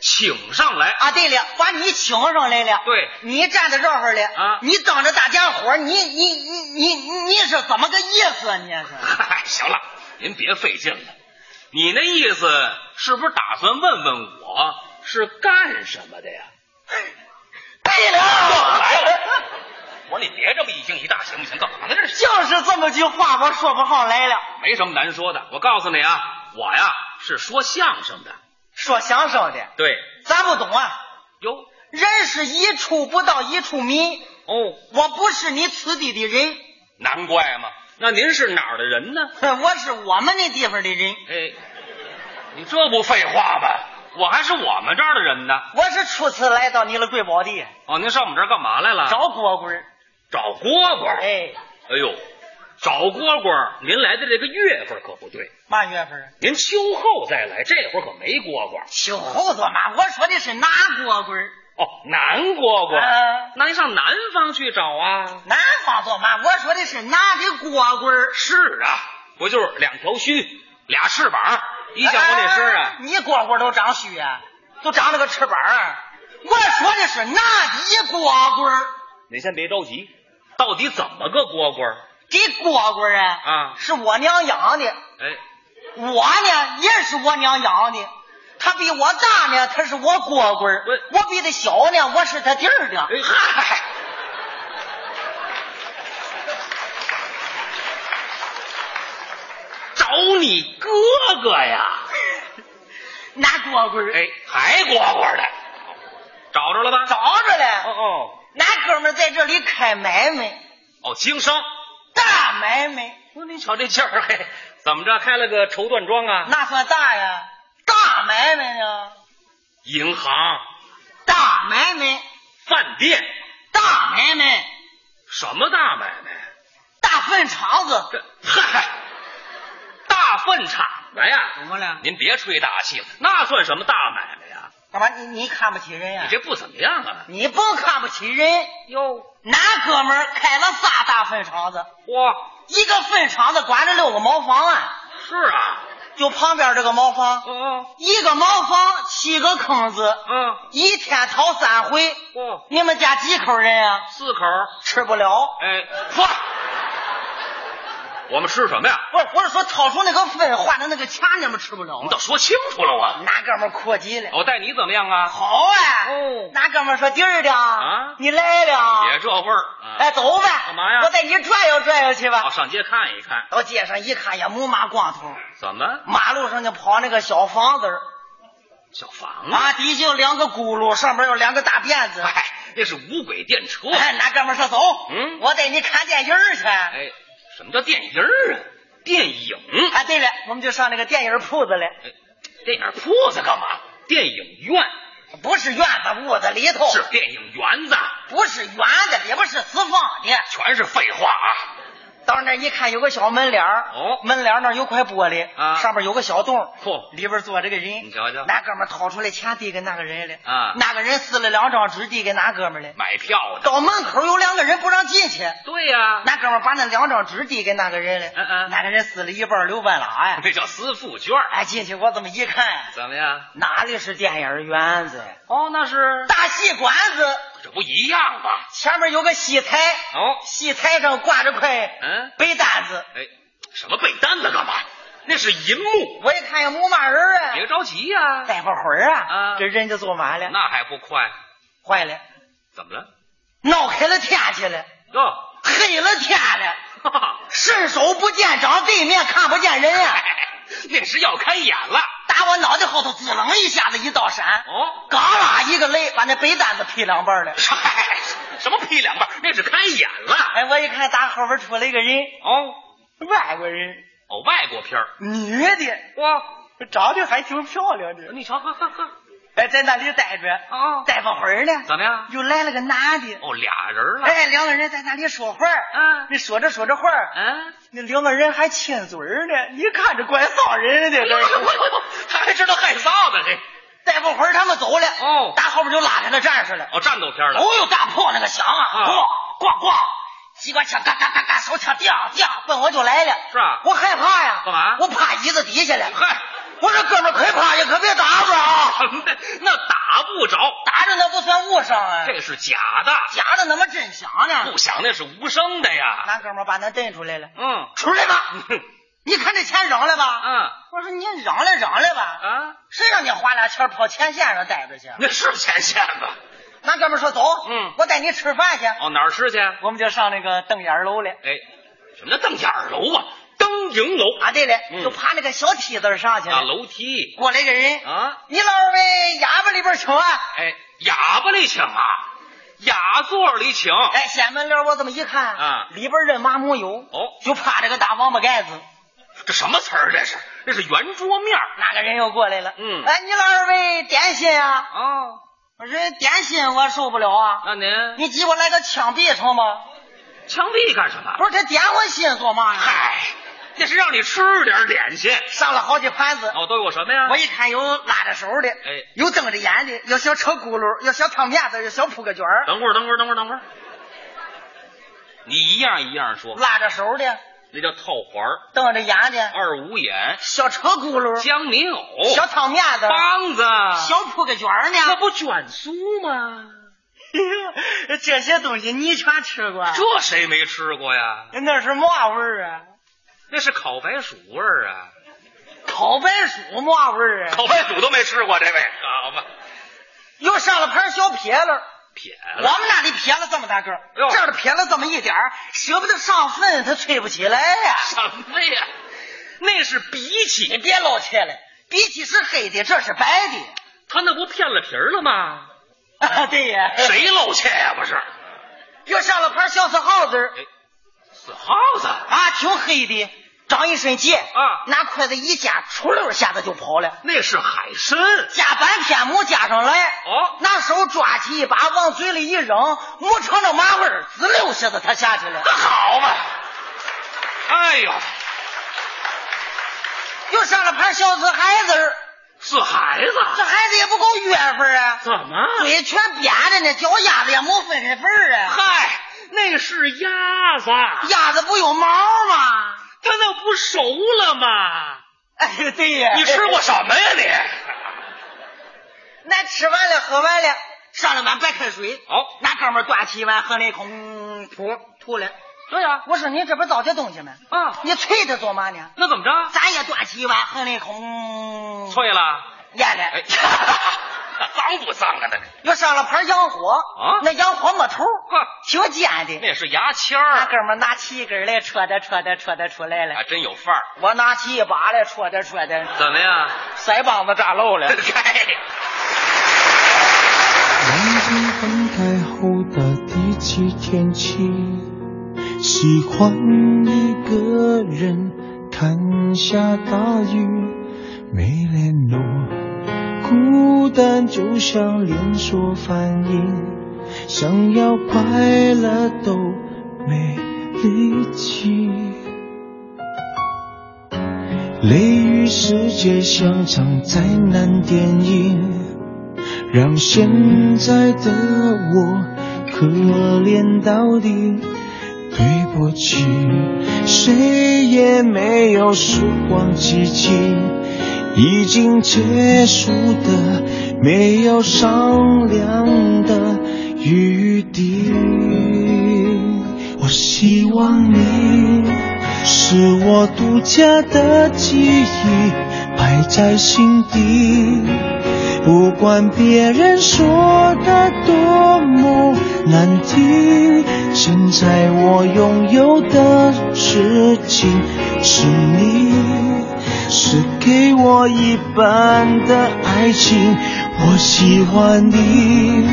请上来啊！对了，把你请上来了。对，你站在这儿了啊！你等着大家伙你你你你你是怎么个意思啊？你是？嗨，*laughs* 行了，您别费劲了。你那意思是不是打算问问我是干什么的呀？*laughs* 对了，又来了。我说你别这么一惊一乍，行不行？干嘛呢？这是就是这么句话，我说不上来了。没什么难说的，我告诉你啊，我呀是说相声的。说相声的，对，咱不懂啊。有，人是一处不到一处迷。哦，我不是你此地的人。难怪嘛。那您是哪儿的人呢？*laughs* 我是我们那地方的人。哎，你这不废话吗？我还是我们这儿的人呢。我是初次来到你的贵宝地。哦，您上我们这儿干嘛来了？找蝈蝈。找蝈蝈。哎，哎呦，找蝈蝈，您来的这个月份可不对。嘛月份啊？您秋后再来，这会儿可没蝈蝈。秋后做嘛？我说的是哪蝈蝈？哦，南蝈蝈。呃、那你上南方去找啊？南方做嘛？我说的是哪的蝈蝈？是啊，不就是两条须，俩翅膀，一像我那身啊？你蝈蝈都长须啊？都长了个翅膀？我说的是哪的蝈蝈？你先别着急，到底怎么个蝈蝈？这蝈蝈啊，啊，是我娘养的。哎，我呢也是我娘养的。他比我大呢，他是我蝈蝈；我比他小呢，我是他弟儿的。嗨，找你哥哥呀？那蝈蝈？哎，还蝈蝈的，找着了吧？找着了。哦哦，俺哥们在这里开买卖。哦，经商。大买卖。我你瞧这劲儿，嘿，怎么着开了个绸缎庄啊？那算大呀。大买卖呢？银行，大买卖；饭店，大买卖；什么大买卖？大粪场子。这嗨，大粪场子呀？怎么了？您别吹大气了，那算什么大买卖呀？干嘛？你你看不起人呀？你这不怎么样啊？你甭看不起人哟。那哥们儿开了仨大粪场子。哇！一个粪场子管着六个茅房啊。是啊。就旁边这个茅房，嗯嗯，一个茅房七个坑子，嗯，一天掏三回。哦，你们家几口人啊？四口，吃不了。哎，嚯！我们吃什么呀？不是，我是说掏出那个粪换的那个钱，你们吃不了啊。你倒说清楚了我！那哥们儿阔极了。我带你怎么样啊？好啊。哦。那哥们儿说弟儿的啊，你来了。也这味儿。哎，走吧。干嘛呀？我带你转悠转悠去吧。哦，上街看一看。到街上一看，也，木马光头。怎么？马路上就跑那个小房子。小房啊，底下有两个轱辘，上面有两个大辫子。嗨，那是无轨电车。哎，那哥们儿说走，嗯，我带你看电影去。哎，什么叫电影啊？电影。啊，对了，我们就上那个电影铺子了。哎，电影铺子干嘛？电影院。不是院子，屋子里头是电影园子，不是园子，也不是私房的，全是废话啊！到那一看，有个小门脸哦，门脸那有块玻璃啊，上面有个小洞，嚯，里边坐着个人。你瞧瞧，那哥们掏出来钱递给那个人了啊，那个人撕了两张纸递给那哥们了。买票的，到门口有两个人不让进去。对呀，那哥们把那两张纸递给那个人了。嗯嗯，那个人撕了一半留半拉呀，那叫撕副卷。哎，进去我这么一看，怎么样？哪里是电影院子？哦，那是大戏馆子。这不一样吗？前面有个戏台，哦，戏台上挂着块嗯被单子。哎，什么被单子干嘛？那是银幕。我一看也没嘛人啊，别着急呀，待会儿啊，啊，这人就坐满了。那还不快？坏了，怎么了？闹开了天去了，哟，黑了天了，伸手不见掌，对面看不见人啊！*laughs* *laughs* 那是要开眼了。打我脑袋后头滋楞一下子一道闪，哦，嘎啦一个雷，把那被单子劈两半了。*laughs* 嗨，什么劈两半？那是开眼了。哎，我一看打后边出来一个人，哦，外国人，哦，外国片女的，哇，长得还挺漂亮的。你瞧，呵呵呵，哎，在那里待着，哦，待不会儿呢，怎么样？又来了个男的，哦，俩人了。哎，两个人在那里说话，嗯，你说着说着话，嗯，那两个人还亲嘴呢，你看着怪臊人的，这他 *laughs* 还知道害臊呢这。*laughs* 待不会儿他们走了，哦，打后边就拉开了战士了，哦，战斗片了。哦呦，大炮那个响啊，咣咣咣，机关枪嘎嘎嘎嘎，手枪叮叮，奔我就来了。是啊，我害怕呀，干嘛？我趴椅子底下了。嗨，我说哥们快趴下，可别打着啊！*laughs* 那打不着，打着那不算误伤啊，这是假的，假的那么真响呢？不响那是无声的呀。那哥们把那蹬出来了，嗯，出来吧。*laughs* 你看这钱扔了吧？嗯，我说你扔了扔了吧？啊，谁让你花俩钱跑前线上待着去？那是前线吧？那哥们说走，嗯，我带你吃饭去。哦，哪儿吃去？我们就上那个瞪眼楼了。哎，什么叫瞪眼楼啊？灯影楼啊，对了，嗯、就爬那个小梯子上去了。啊，楼梯过来个人啊，你老二位哑巴里边请啊？哎，哑巴里请啊，雅座里请。哎，掀门帘我这么一看啊，里边人马木有哦，就趴着个大王八盖子。这什么词儿？这是这是圆桌面。那个人又过来了，嗯，哎，你老二位点心啊？啊，我说点心我受不了啊。那您你给我来个枪毙成吗？枪毙干什么？不是他点我心做嘛呀？嗨，那是让你吃点点心。上了好几盘子。哦，都有什么呀？我一看有拉着手的，哎，有瞪着眼的，有小车轱辘，有小烫面子，有小铺个卷儿。等会儿，等会儿，等会儿，等会儿。你一样一样说。拉着手的。那叫套环瞪着眼的二五眼，小车轱辘，江明偶，小烫面子，棒子，小铺个卷呢，那不卷酥吗？*laughs* 这些东西你全吃过？这谁没吃过呀？那是嘛味儿啊？那是烤白薯味儿啊！烤白薯嘛味儿啊？烤白薯都没吃过，这位好吧？又上了盘小撇了。撇了，我们那里撇了这么大个，这儿撇了这么一点舍不得上粪，它吹不起来呀。什么呀？那是荸荠，你别露怯了，荸荠是黑的，这是白的。他那不片了皮了吗？啊，对呀。谁露怯呀？不是。又上了盘小死耗子，哎，死耗子啊，挺黑的。长一身结啊，拿筷子一夹，出溜下子就跑了。那是海参，夹半天没夹上来，哦，拿手抓起一把往嘴里一扔，没成了马味儿，滋溜下子他下去了。好嘛！哎呦，又上了盘小死孩子，死孩子，这孩子也不够月份啊！怎么？嘴全扁着呢，脚丫子也没分开份啊！嗨，那是鸭子，鸭子不有毛吗？它那不熟了吗？哎，对呀，你吃过什么呀你？那吃完了，喝完了，上了碗白开水。哦，那哥们端起一碗，喝了一口，吐，吐了。对呀、我说你这不是糟践东西吗？啊，你催他做嘛呢？那怎么着？咱也端起一碗，喝了一口，嗯，脆了，咽了。哎 *laughs* 脏不脏啊？那个又上了盘洋火啊那洋火没头，挺尖的。那是牙签那，哥们拿起一根来，戳的戳的戳的出来了。还真有范儿。我拿起一把来，戳的戳的，怎么样？腮帮子炸漏了。*laughs* 眼睛分开后的第几天起，喜欢一个人看下大雨，没单就像连锁反应，想要快乐都没力气。雷雨世界像场灾难电影。让现在的我可怜到底。对不起，谁也没有时光机器，已经结束的没有商量的余地。我希望你是我独家的记忆，摆在心底。不管别人说的多么难听，现在我拥有的事情是你，是给我一半的爱情。我喜欢你，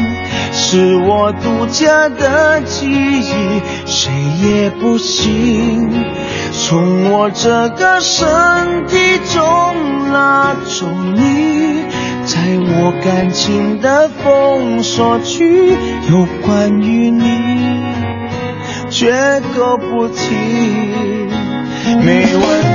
是我独家的记忆，谁也不行从我这个身体中拉走你。在我感情的封锁区，有关于你，绝口不提，没问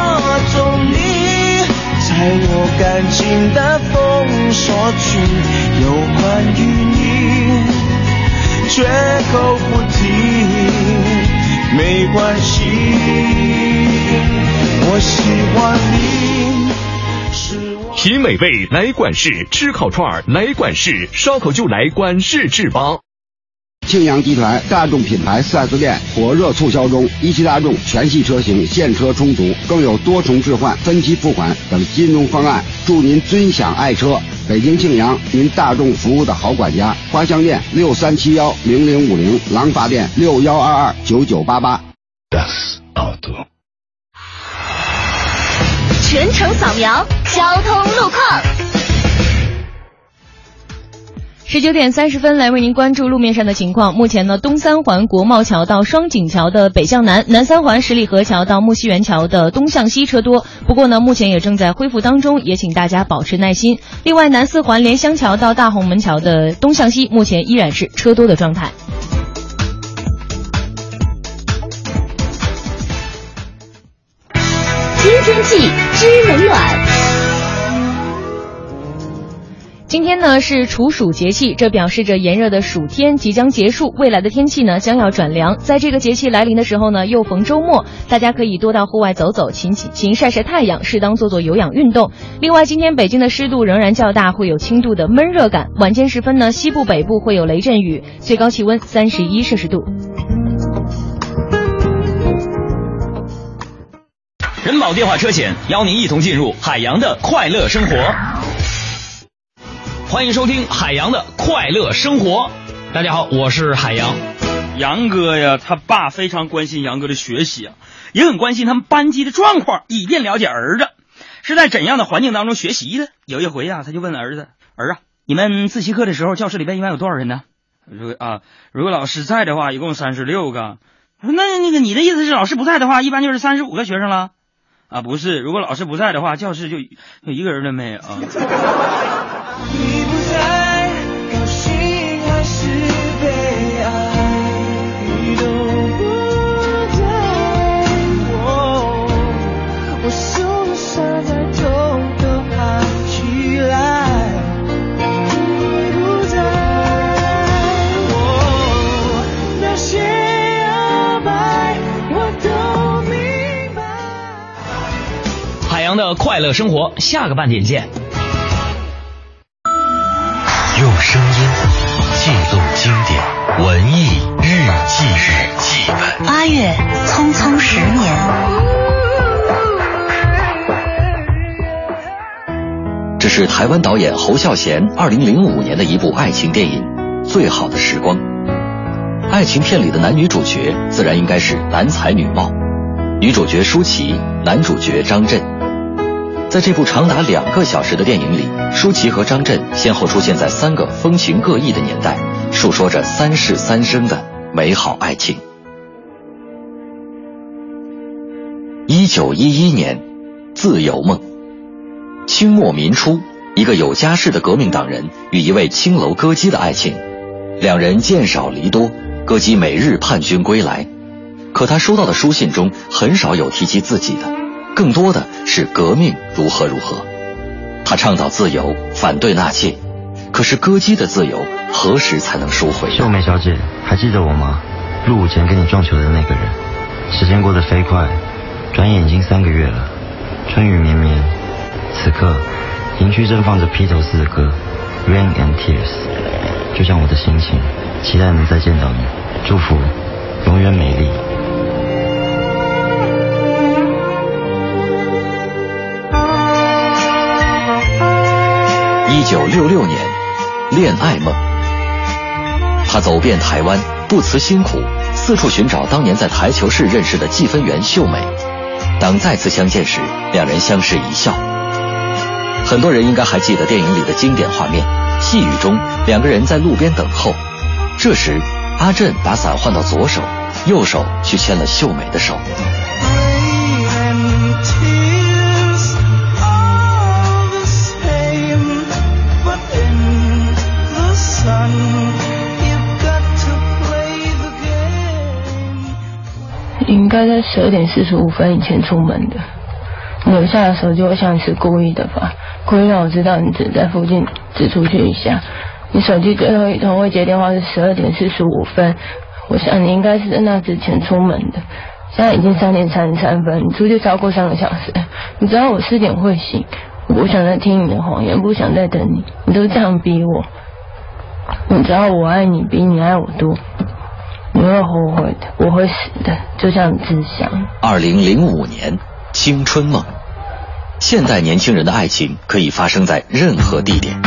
在我感情的封锁区，有关于你，绝口不提，没关系，我喜欢你。品美味来管事，吃烤串来管事，烧烤就来管事制吧。庆阳集团大众品牌 4S 店火热促销中，一汽大众全系车型现车充足，更有多重置换、分期付款等金融方案，祝您尊享爱车。北京庆阳，您大众服务的好管家。花乡店六三七幺零零五零，廊坊店六幺二二九九八八。全程扫描交通路况。十九点三十分，来为您关注路面上的情况。目前呢，东三环国贸桥到双井桥的北向南，南三环十里河桥到木樨园桥的东向西车多。不过呢，目前也正在恢复当中，也请大家保持耐心。另外，南四环莲香桥到大红门桥的东向西，目前依然是车多的状态。听天气知冷暖。今天呢是处暑节气，这表示着炎热的暑天即将结束，未来的天气呢将要转凉。在这个节气来临的时候呢，又逢周末，大家可以多到户外走走，勤勤晒晒太阳，适当做做有氧运动。另外，今天北京的湿度仍然较大，会有轻度的闷热感。晚间时分呢，西部北部会有雷阵雨，最高气温三十一摄氏度。人保电话车险邀您一同进入海洋的快乐生活。欢迎收听海洋的快乐生活。大家好，我是海洋。杨哥呀，他爸非常关心杨哥的学习啊，也很关心他们班级的状况，以便了解儿子是在怎样的环境当中学习的。有一回啊，他就问儿子：“儿啊，你们自习课的时候，教室里边一般有多少人呢？”如果啊，如果老师在的话，一共三十六个。那那个你的意思是，老师不在的话，一般就是三十五个学生了？啊，不是，如果老师不在的话，教室就就一个人都没有。*laughs* 的快乐生活，下个半点见。用声音记录经典文艺日记日记本。八月匆匆十年，这是台湾导演侯孝贤二零零五年的一部爱情电影《最好的时光》。爱情片里的男女主角自然应该是男才女貌，女主角舒淇，男主角张震。在这部长达两个小时的电影里，舒淇和张震先后出现在三个风情各异的年代，述说着三世三生的美好爱情。一九一一年，自由梦。清末民初，一个有家室的革命党人与一位青楼歌姬的爱情，两人渐少离多，歌姬每日盼君归来，可他收到的书信中很少有提及自己的。更多的是革命如何如何，他倡导自由，反对纳妾。可是歌姬的自由何时才能收回？秀美小姐，还记得我吗？入伍前跟你撞球的那个人。时间过得飞快，转眼已经三个月了。春雨绵绵，此刻营区正放着披头士的歌《Rain and Tears》，就像我的心情，期待能再见到你，祝福永远美丽。一九六六年，恋爱梦。他走遍台湾，不辞辛苦，四处寻找当年在台球室认识的计分员秀美。当再次相见时，两人相视一笑。很多人应该还记得电影里的经典画面：细雨中，两个人在路边等候。这时，阿震把伞换到左手，右手去牵了秀美的手。应该在十二点四十五分以前出门的。你留下的手机，我想你是故意的吧？故意让我知道你只在附近，只出去一下。你手机最后一通未接电话是十二点四十五分，我想你应该是在那之前出门的。现在已经三点三十三分，你出去超过三个小时。你知道我四点会醒，我不想再听你的谎言，不想再等你，你都这样逼我。你知道我爱你比你爱我多。你会后悔的，我会死的，就像志祥。二零零五年，青春梦。现代年轻人的爱情可以发生在任何地点。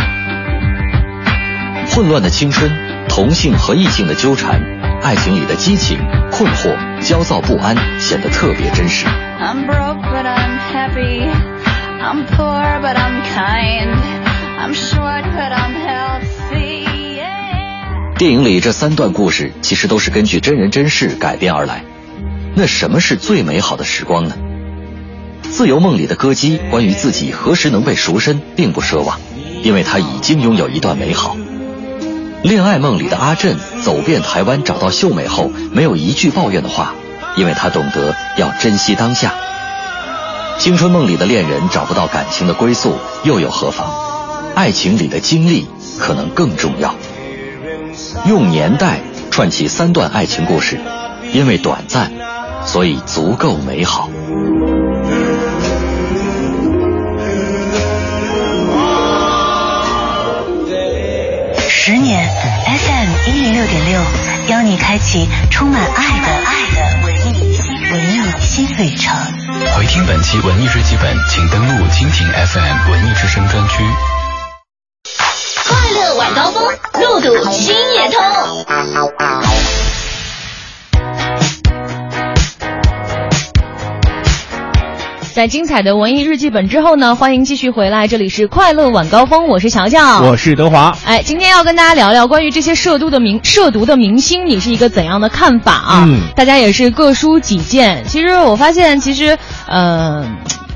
混乱的青春，同性和异性的纠缠，爱情里的激情、困惑、焦躁不安，显得特别真实。I'm broke, but I'm happy. I'm poor, but I'm kind. I'm short, but I'm healthy. 电影里这三段故事其实都是根据真人真事改编而来。那什么是最美好的时光呢？自由梦里的歌姬关于自己何时能被赎身，并不奢望，因为他已经拥有一段美好。恋爱梦里的阿震走遍台湾找到秀美后，没有一句抱怨的话，因为他懂得要珍惜当下。青春梦里的恋人找不到感情的归宿，又有何妨？爱情里的经历可能更重要。用年代串起三段爱情故事，因为短暂，所以足够美好。十年 FM 一零六点六，邀你开启充满爱的爱的文艺文艺新旅程。回听本期文艺日记本，请登录蜻蜓 FM 文艺之声专区。晚高峰，路堵心也通。在精彩的文艺日记本之后呢，欢迎继续回来，这里是快乐晚高峰，我是乔乔，我是德华。哎，今天要跟大家聊聊关于这些涉毒的明涉毒的明星，你是一个怎样的看法啊？嗯，大家也是各抒己见。其实我发现，其实，呃，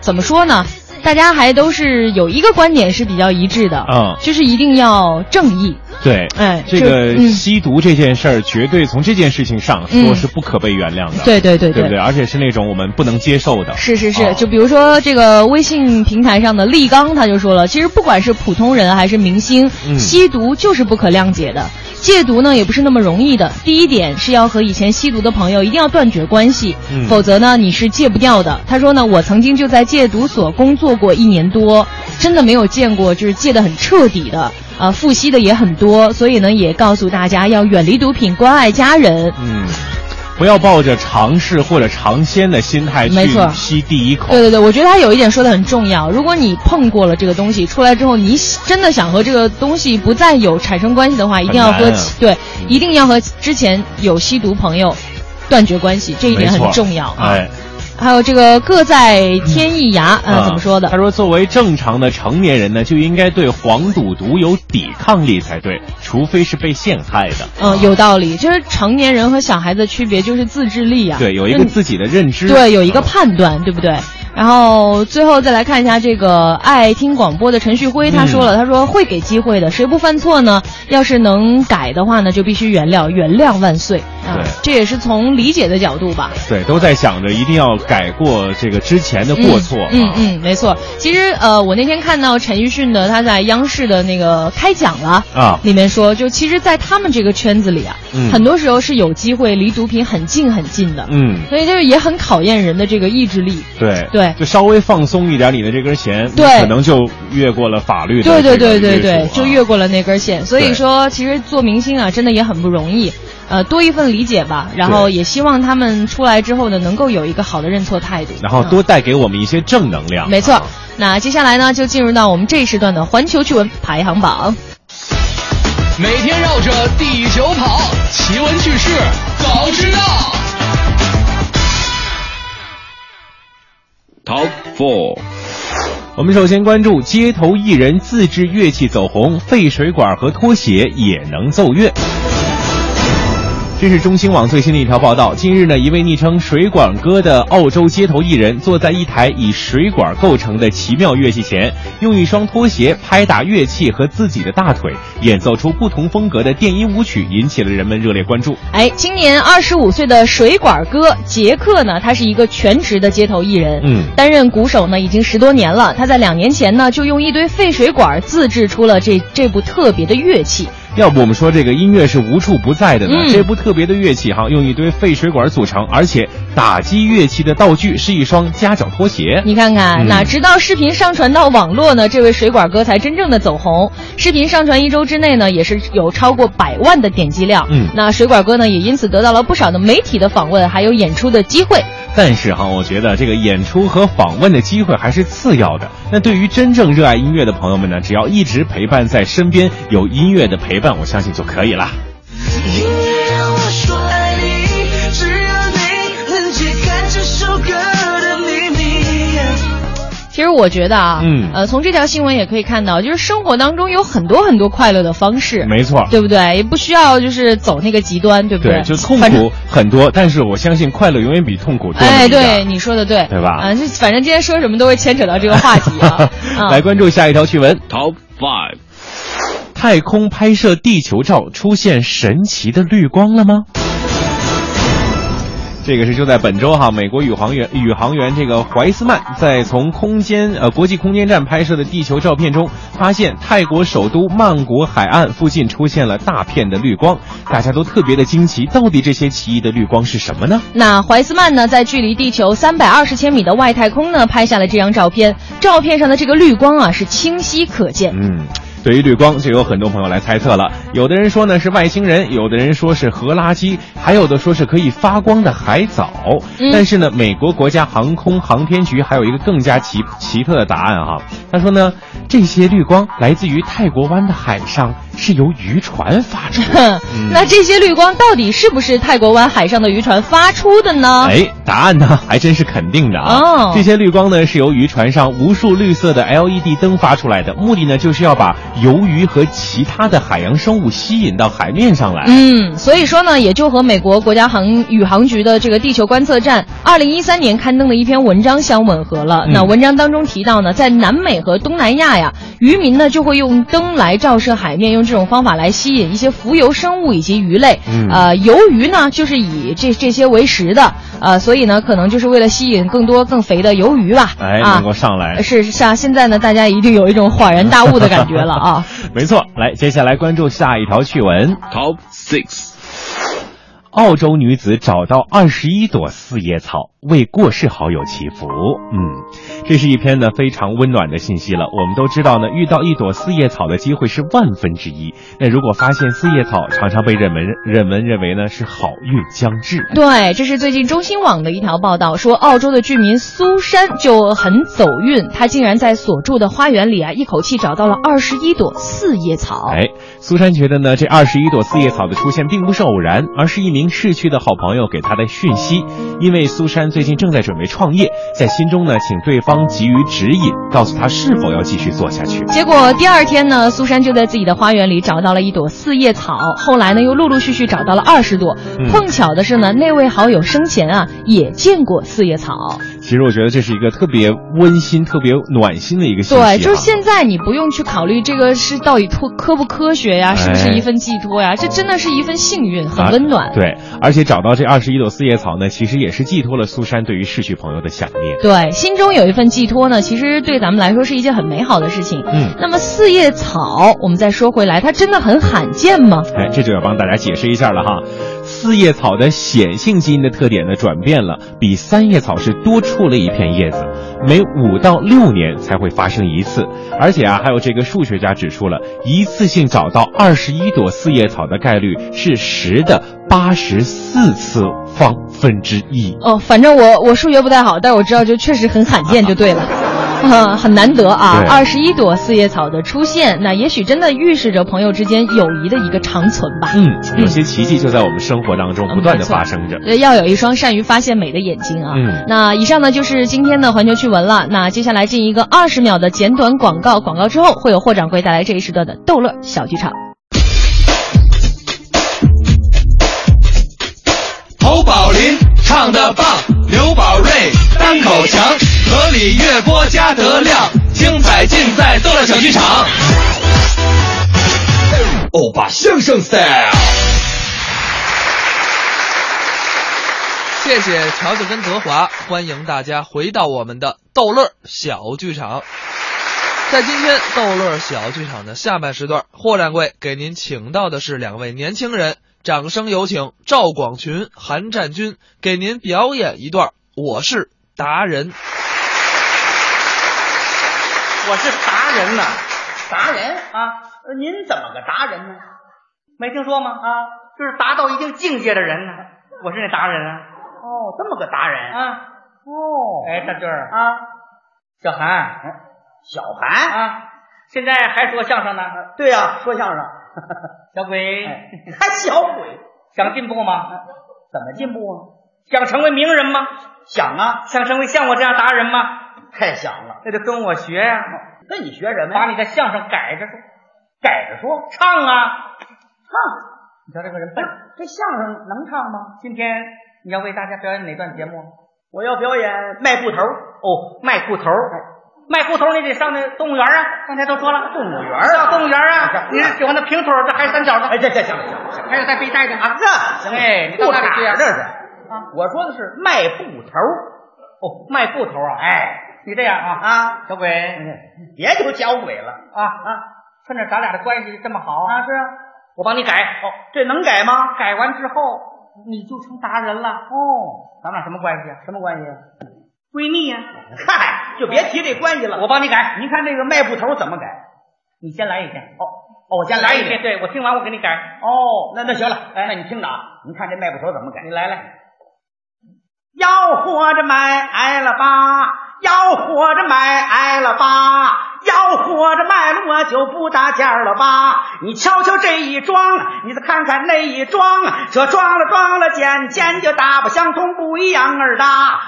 怎么说呢？大家还都是有一个观点是比较一致的，嗯，就是一定要正义。对，哎，这个吸毒这件事儿，绝对从这件事情上说是不可被原谅的。对对对对不对？而且是那种我们不能接受的。是是是，就比如说这个微信平台上的立刚，他就说了，其实不管是普通人还是明星，吸毒就是不可谅解的。戒毒呢也不是那么容易的。第一点是要和以前吸毒的朋友一定要断绝关系，嗯、否则呢你是戒不掉的。他说呢，我曾经就在戒毒所工作过一年多，真的没有见过就是戒得很彻底的，啊，复吸的也很多。所以呢，也告诉大家要远离毒品，关爱家人。嗯。不要抱着尝试或者尝鲜的心态去吸第一口。对对对，我觉得他有一点说的很重要。如果你碰过了这个东西，出来之后你真的想和这个东西不再有产生关系的话，一定要和对，一定要和之前有吸毒朋友断绝关系，这一点很重要啊。哎还有这个各在天一涯啊、呃，怎么说的？他说，作为正常的成年人呢，就应该对黄赌毒有抵抗力才对，除非是被陷害的。嗯，有道理。就是成年人和小孩子的区别就是自制力啊，对，有一个自己的认知，对，有一个判断，对不对？然后最后再来看一下这个爱听广播的陈旭辉，他说了，他说会给机会的，谁不犯错呢？要是能改的话呢，就必须原谅，原谅万岁啊！这也是从理解的角度吧。对，都在想着一定要改过这个之前的过错。嗯嗯，没错。其实呃，我那天看到陈奕迅的他在央视的那个开讲了啊，里面说，就其实，在他们这个圈子里啊，嗯、很多时候是有机会离毒品很近很近的。嗯，所以就是也很考验人的这个意志力。对对。就稍微放松一点你的这根弦，对，可能就越过了法律的对对对对对，啊、就越过了那根线。所以说，其实做明星啊，真的也很不容易。呃，多一份理解吧，然后也希望他们出来之后呢，能够有一个好的认错态度，然后多带给我们一些正能量。嗯、没错。那接下来呢，就进入到我们这一时段的环球趣闻排行榜。每天绕着地球跑，奇闻趣事早知道。Top Four，我们首先关注街头艺人自制乐器走红，废水管和拖鞋也能奏乐。这是中新网最新的一条报道。近日呢，一位昵称“水管哥”的澳洲街头艺人坐在一台以水管构成的奇妙乐器前，用一双拖鞋拍打乐器和自己的大腿，演奏出不同风格的电音舞曲，引起了人们热烈关注。哎，今年二十五岁的水管哥杰克呢，他是一个全职的街头艺人，嗯，担任鼓手呢已经十多年了。他在两年前呢，就用一堆废水管自制出了这这部特别的乐器。要不我们说这个音乐是无处不在的呢？嗯、这部特别的乐器哈，用一堆废水管组成，而且打击乐器的道具是一双夹脚拖鞋。你看看，嗯、那直到视频上传到网络呢，这位水管哥才真正的走红。视频上传一周之内呢，也是有超过百万的点击量。嗯，那水管哥呢，也因此得到了不少的媒体的访问，还有演出的机会。但是哈，我觉得这个演出和访问的机会还是次要的。那对于真正热爱音乐的朋友们呢，只要一直陪伴在身边，有音乐的陪伴，我相信就可以了。我觉得啊，嗯，呃，从这条新闻也可以看到，就是生活当中有很多很多快乐的方式，没错，对不对？也不需要就是走那个极端，对不对？就痛苦很多，但是我相信快乐永远比痛苦多。哎，对，你说的对，对吧？啊，就反正今天说什么都会牵扯到这个话题啊。*laughs* 来关注下一条趣闻，Top Five，太空拍摄地球照出现神奇的绿光了吗？这个是就在本周哈，美国宇航员宇航员这个怀斯曼在从空间呃国际空间站拍摄的地球照片中，发现泰国首都曼谷海岸附近出现了大片的绿光，大家都特别的惊奇，到底这些奇异的绿光是什么呢？那怀斯曼呢，在距离地球三百二十千米的外太空呢，拍下了这张照片。照片上的这个绿光啊，是清晰可见。嗯。对于绿光，就有很多朋友来猜测了。有的人说呢是外星人，有的人说是核垃圾，还有的说是可以发光的海藻。但是呢，美国国家航空航天局还有一个更加奇奇特的答案哈。他说呢，这些绿光来自于泰国湾的海上，是由渔船发出。*laughs* 那这些绿光到底是不是泰国湾海上的渔船发出的呢？哎，答案呢还真是肯定的啊。哦，这些绿光呢是由渔船上无数绿色的 LED 灯发出来的，目的呢就是要把鱿鱼和其他的海洋生物吸引到海面上来。嗯，所以说呢，也就和美国国家航宇航局的这个地球观测站二零一三年刊登的一篇文章相吻合了。嗯那文章当中提到呢，在南美和东南亚呀，渔民呢就会用灯来照射海面，用这种方法来吸引一些浮游生物以及鱼类。嗯呃，鱿鱼呢就是以这这些为食的，呃，所以呢，可能就是为了吸引更多更肥的鱿鱼吧。哎，啊能够上来。是是啊，现在呢，大家一定有一种恍然大悟的感觉了啊。*laughs* 没错，来，接下来关注下一条趣闻。Top Six，澳洲女子找到二十一朵四叶草，为过世好友祈福。嗯，这是一篇呢非常温暖的信息了。我们都知道呢，遇到一朵四叶草的机会是万分之一。那如果发现四叶草，常常被人们人们认为呢是好运将至。对，这是最近中新网的一条报道，说澳洲的居民苏珊就很走运，她竟然在所住的花园里啊，一口气找到了二十一朵四叶草。哎，苏珊觉得呢，这二十一朵四叶草的出现并不是偶然，而是一名逝去的好朋友给她的讯息。因为苏珊最近正在准备创业，在心中呢，请对方给予指引，告诉他是否要继续做下去。结果第二天呢，苏珊就在自己的花园里找到了一朵四叶草，后来呢，又陆陆续续找到了二十朵。嗯碰巧的是呢，那位好友生前啊也见过四叶草。其实我觉得这是一个特别温馨、特别暖心的一个信息、啊。对，就是现在你不用去考虑这个是到底科科不科学呀，是不是一份寄托呀，这真的是一份幸运，很温暖。啊对，而且找到这二十一朵四叶草呢，其实也是寄托了苏珊对于逝去朋友的想念。对，心中有一份寄托呢，其实对咱们来说是一件很美好的事情。嗯，那么四叶草，我们再说回来，它真的很罕见吗？哎，这就要帮大家解释一下了哈。四叶草的显性基因的特点呢转变了，比三叶草是多出了一片叶子，每五到六年才会发生一次。而且啊，还有这个数学家指出了，一次性找到二十一朵四叶草的概率是十的八十四次方分之一。哦，反正我我数学不太好，但是我知道就确实很罕见就对了。啊，*laughs* 很难得啊！对二十一朵四叶草的出现，那也许真的预示着朋友之间友谊的一个长存吧。嗯，有些奇迹就在我们生活当中不断的发生着。对，要有一双善于发现美的眼睛啊。嗯那以上呢就是今天的环球趣闻了。那接下来进一个二十秒的简短广告，广告之后会有霍掌柜带来这一时段的逗乐小剧场。侯宝林唱的棒，刘宝瑞单口强，河里月波加德亮，精彩尽在逗乐小剧场。欧巴相声 style。谢谢乔治跟德华，欢迎大家回到我们的逗乐小剧场。在今天逗乐小剧场的下半时段，霍掌柜给您请到的是两位年轻人，掌声有请赵广群、韩占军给您表演一段《我是达人》。我是达人呐、达人啊？呃您怎么个达人呢？没听说吗？啊，就是达到一定境界的人呢。我是那达人啊。哦，这么个达人啊。哦，哎，大军儿啊，小韩，小韩啊，现在还说相声呢？对呀、说相声。*laughs* 小鬼，还小鬼，想进步吗？怎么进步啊？想成为名人吗？想啊。想成为像我这样达人吗？太响了，那就跟我学呀、那你学什么把你的相声改着说，改着说，唱啊，唱。你瞧这个人笨，这相声能唱吗？今天你要为大家表演哪段节目？我要表演卖布头。哦，卖布头。卖布头你得上那动物园啊！刚才都说了，动物园啊动物园啊！你是喜欢那平腿儿，这还是三角的？哎，这这行了行了，还有带背带的啊？这行哎，你到那里去啊？这是啊，我说的是卖布头。哦，卖布头啊？哎，你这样啊啊，小鬼，别就交鬼了啊啊！趁着咱俩的关系这么好啊，是啊，我帮你改。哦，这能改吗？改完之后你就成达人了。哦，咱俩什么关系啊？什么关系？闺蜜呀。嗨，就别提这关系了。我帮你改。你看这个卖布头怎么改？你先来一遍。哦哦，我先来一遍。对，我听完我给你改。哦，那那行了，哎，那你听着啊，你看这卖布头怎么改？你来来。要活着买挨了吧，要活着卖了吧，要活着卖了我就不搭价了吧。你瞧瞧这一装，你再看看那一装，这装了装了件件就大不相同，不一样儿大。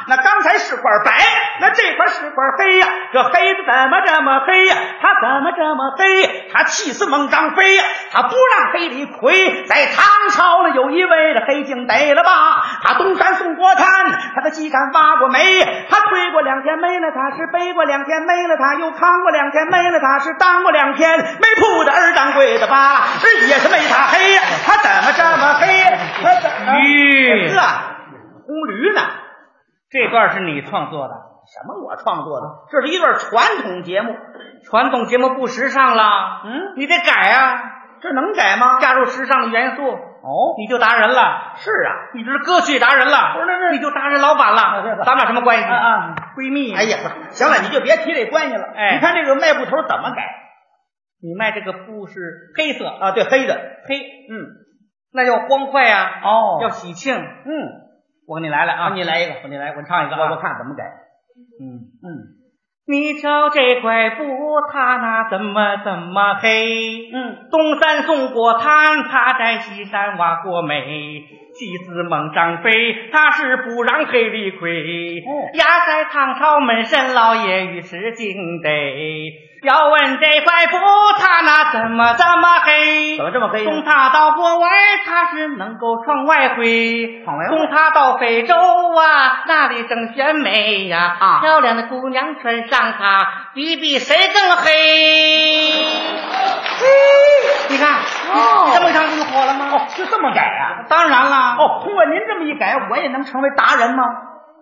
那刚才是块白，那这块是块黑呀，这黑的怎么这么黑呀？他怎么这么黑？他气死孟张飞呀，他不让黑李逵。在唐朝了有一位的黑警逮了吧，他东山送过炭。他在西山挖过煤，他推过两天没了，他是背过两天没了，他又扛过两天没了，他是当过两天没铺的二当柜的吧，这也是没他黑呀，他怎么这么黑？他怎么驴是啊，红驴呢？这段是你创作的？什么我创作的？这是一段传统节目，传统节目不时尚了，嗯，你得改啊，这能改吗？加入时尚的元素。哦，你就达人了。是啊，你这是歌曲达人了。不是，那是你就达人老板了。咱俩什么关系？啊啊，闺蜜。哎呀，行了，你就别提这关系了。哎，你看这个卖布头怎么改？你卖这个布是黑色啊，对，黑的黑，嗯，那要欢快呀。哦，要喜庆。嗯，我给你来来啊，你来一个，我你来，我唱一个我我看怎么改。嗯嗯。你瞧这块布，它那怎么怎么黑？嗯，东山送过炭，他在西山挖过煤。气死猛张飞，他是不让黑里亏。哦，压在唐朝门神老爷与石敬得。要问这块布，他那怎么这么黑？怎么这么黑？送他到国外，他是能够闯外汇。闯外送他到非洲啊，那里正选美呀。啊，漂亮的姑娘穿上它，比比谁更黑。你看，哦，你这么一唱不就火了吗？哦，就这么改啊？当然了。哦，通过您这么一改，我也能成为达人吗？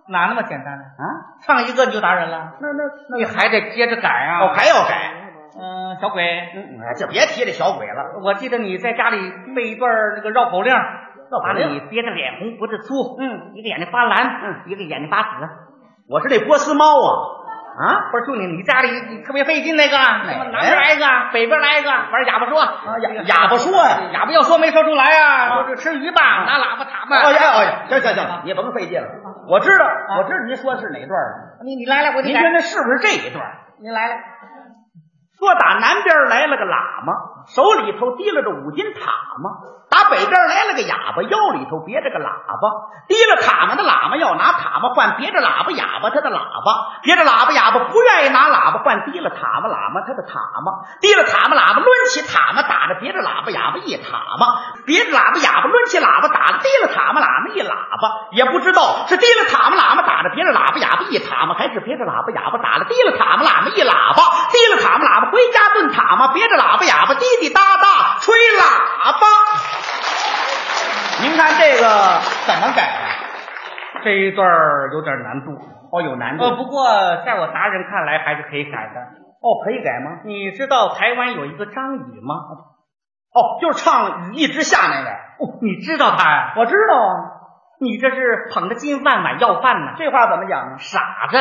哪那么简单呢？啊，唱一个你就达人了？那那那你还得接着改啊！哦，还要改。嗯，小鬼，嗯，就别提这小鬼了。我记得你在家里背一段那个绕口令，把你憋着脸红脖子粗，嗯，一个眼睛发蓝，嗯，一个眼睛发紫。我是那波斯猫啊。啊，不是就你你家里你特别费劲那个，哪南边来一个，北边来一个，玩哑巴说，啊哑哑巴说呀，哑巴要说没说出来呀，吃鱼吧，拿喇叭塔吧。哦呀哦呀，行行行，你甭费劲了，我知道，我知道您说的是哪段了。你你来来，我您觉得是不是这一段？您来来，说打南边来了个喇嘛，手里头提了着五斤塔嘛。打北边来了个哑巴，腰里头别着个喇叭，提了塔嘛的喇嘛要拿塔嘛换别着喇叭哑巴他的喇叭，别着喇叭哑巴不愿意拿喇叭换提了塔嘛喇嘛他的塔嘛，提了塔嘛喇叭抡起塔嘛打着别着喇叭哑巴一塔嘛，别着喇叭哑巴抡起喇叭打着提了塔嘛喇嘛一喇叭，也不知道是提了塔嘛喇嘛打着别着喇叭哑巴一塔嘛，还是别着喇叭哑巴打了提了塔嘛喇嘛一喇叭，提了塔嘛喇叭回家炖塔嘛，别着喇叭哑巴提滴答答吹喇叭。您看这个怎么改啊？这一段有点难度哦，有难度。呃，不过在我达人看来还是可以改的。哦，可以改吗？你知道台湾有一个张宇吗？哦，就是唱《雨一直下》那位。哦，你知道他呀？我知道啊。你这是捧着金饭碗要饭呢？这话怎么讲呢？傻子！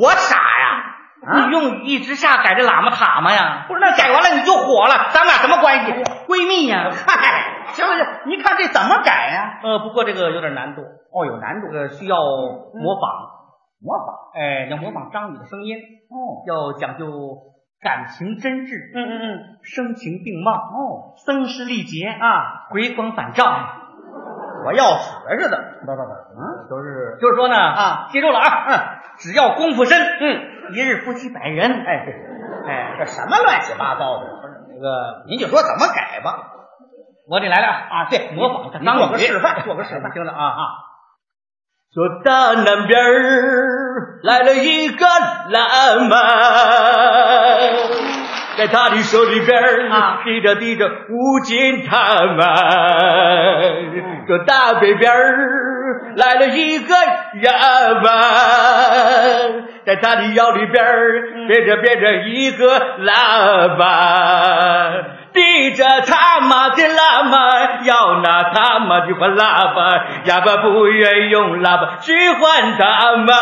我傻呀！你用雨一直下改这喇嘛塔嘛呀？不是，那改完了你就火了，咱俩什么关系？闺蜜呀！嗨，行了行，你看这怎么改呀？呃，不过这个有点难度。哦，有难度，这个需要模仿，模仿。哎，要模仿张宇的声音。哦，要讲究感情真挚。嗯嗯嗯，声情并茂。哦，声嘶力竭啊，回光返照。我要死似的。不不不，嗯，就是就是说呢啊，记住了啊，嗯，只要功夫深，嗯，一日夫妻百人。哎，对，哎，这什么乱七八糟的？不是那个，您就说怎么改吧。我得来了啊，对，模仿他当做个示范，做个示范，*laughs* 听着啊啊。说大南边儿来了一个喇嘛，在他的手里边儿啊提着提着五斤塔嘛。说大北边儿来了一个哑巴，在他的腰里边儿别着别着一个喇叭，提着他妈的喇叭要拿他妈的换喇叭，哑巴不愿用喇叭去换他妈，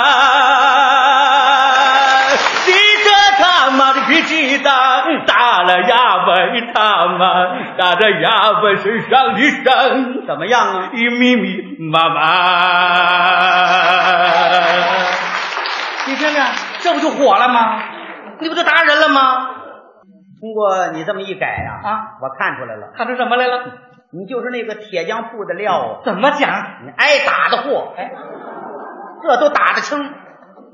他妈的脾气大，打了哑巴他妈，打着哑巴身上的伤，怎么样啊？一密密麻麻。你听听，这不就火了吗？你不就打人了吗？通过你这么一改呀、啊，我看出来了，看出什么来了？你就是那个铁匠铺的料啊。怎么讲？你挨打的货，哎，这都打得轻，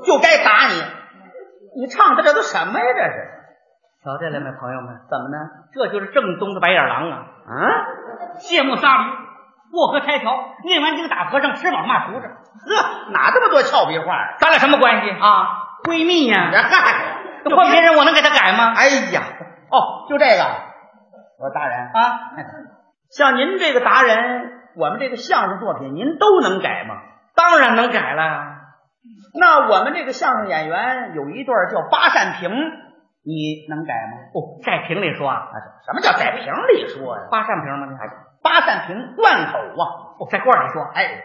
就该打你。你唱的这都什么呀？这是？瞧见了没，朋友们？怎么呢？这就是正宗的白眼狼啊！啊，谢幕撒驴，过河拆桥，念完经打和尚，吃饱骂厨子。呵，哪这么多俏皮话？咱俩什么关系啊？闺蜜呀、嗨，这换别人我能给他改吗？哎呀，哦，就这个。我说大人啊，*laughs* 像您这个达人，我们这个相声作品您都能改吗？当然能改了。那我们这个相声演员有一段叫八扇屏，你能改吗？哦，在屏里说啊？什么叫在屏里说呀、八扇屏吗？你还八扇屏贯口啊？哦，在罐里说，哎，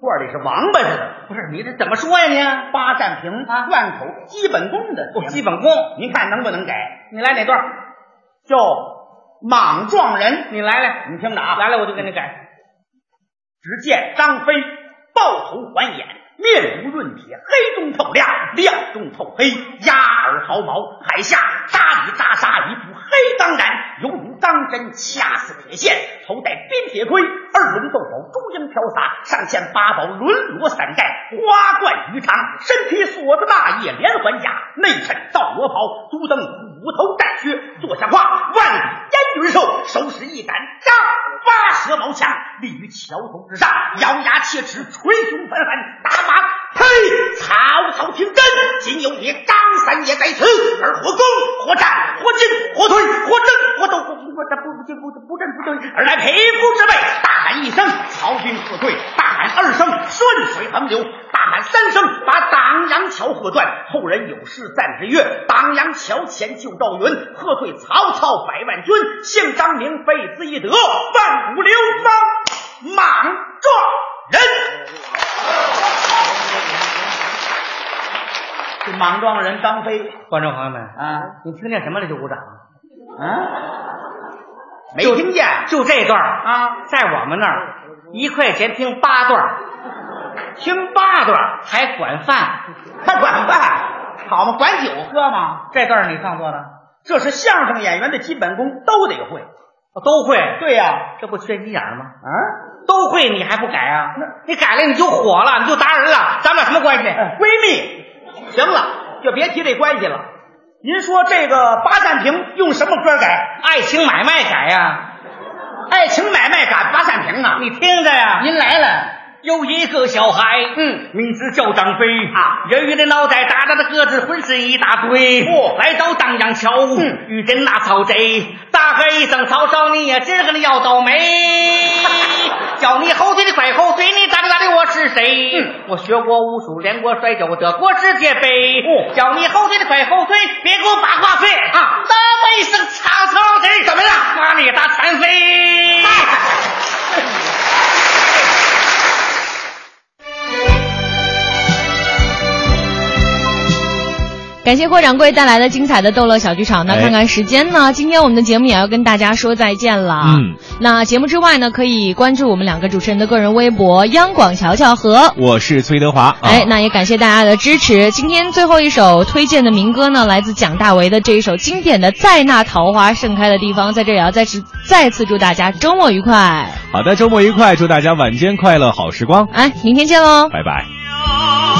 罐里是王八似的。不是你这怎么说呀你？八扇屏啊，贯口基本功的哦，基本功，您看能不能改？你来哪段？叫莽撞人，你来来，你听着啊，来来我就给你改。只见张飞抱头还眼，面如润铁，黑中透亮，亮中透黑，压耳毫毛，海下扎里扎沙一副黑当然，犹如钢针掐死铁线，头戴冰铁盔，二龙斗宝，珠缨飘洒，上嵌八宝轮罗伞盖，花冠鱼肠，身披锁子大叶连环甲，内衬皂罗袍，足蹬虎头战靴，坐下胯万里烟云兽，手使一杆丈八蛇矛枪，立于桥头之上，咬牙切齿，捶胸反反，打马呸！曹操听真，仅有你张三爷在此，而火攻、火战、火进、火退、火争、火斗、火火战不不进不不战不退，而来匹夫之辈。大喊一声，曹兵喝退；大喊二声，顺水横流；大喊三声，把党阳桥喝断。后人有诗赞之曰：“党阳桥前救赵云，喝退曹操百万军。姓张名废子一德，万古流芳莽撞人。”这莽撞人张飞，观众朋友们啊，你听见什么了就鼓掌啊？没听见？就这段啊，在我们那儿一块钱听八段，听八段还管饭，*laughs* 还管饭，好嘛，管酒喝吗？这段你创作的，这是相声演员的基本功，都得会，都会。对呀、这不缺心眼吗？啊，都会你还不改啊？你改了你就火了，你就达人了，咱们俩什么关系？闺蜜。行了，就别提这关系了。您说这个八扇屏用什么歌改？爱情买卖改呀、爱情买卖改八扇屏啊！你听着呀，您来了。有一个小孩，嗯，名字叫张飞啊，人鱼的脑袋，大大的个子，浑身一大堆。哦，来到当阳桥，嗯，遇见那曹贼，大喝一声：“曹操，你也，今儿个你要倒霉！*laughs* 叫你后退的快后退，你咋的咋的我是谁？嗯，我学过武术，练过摔跤，我得过世界杯。哦，叫你后退的快后退，别给我把话费啊！那么一声曹操的，怎么样？把你打残废！感谢霍掌柜带来的精彩的逗乐小剧场。那哎看看时间呢，今天我们的节目也要跟大家说再见了。嗯，那节目之外呢，可以关注我们两个主持人的个人微博“央广乔乔”和。我是崔德华。啊哎，那也感谢大家的支持。今天最后一首推荐的民歌呢，来自蒋大为的这一首经典的《在那桃花盛开的地方》。在这也要再次再次祝大家周末愉快，好的，周末愉快，祝大家晚间快乐，好时光，哎，明天见喽，拜拜。啊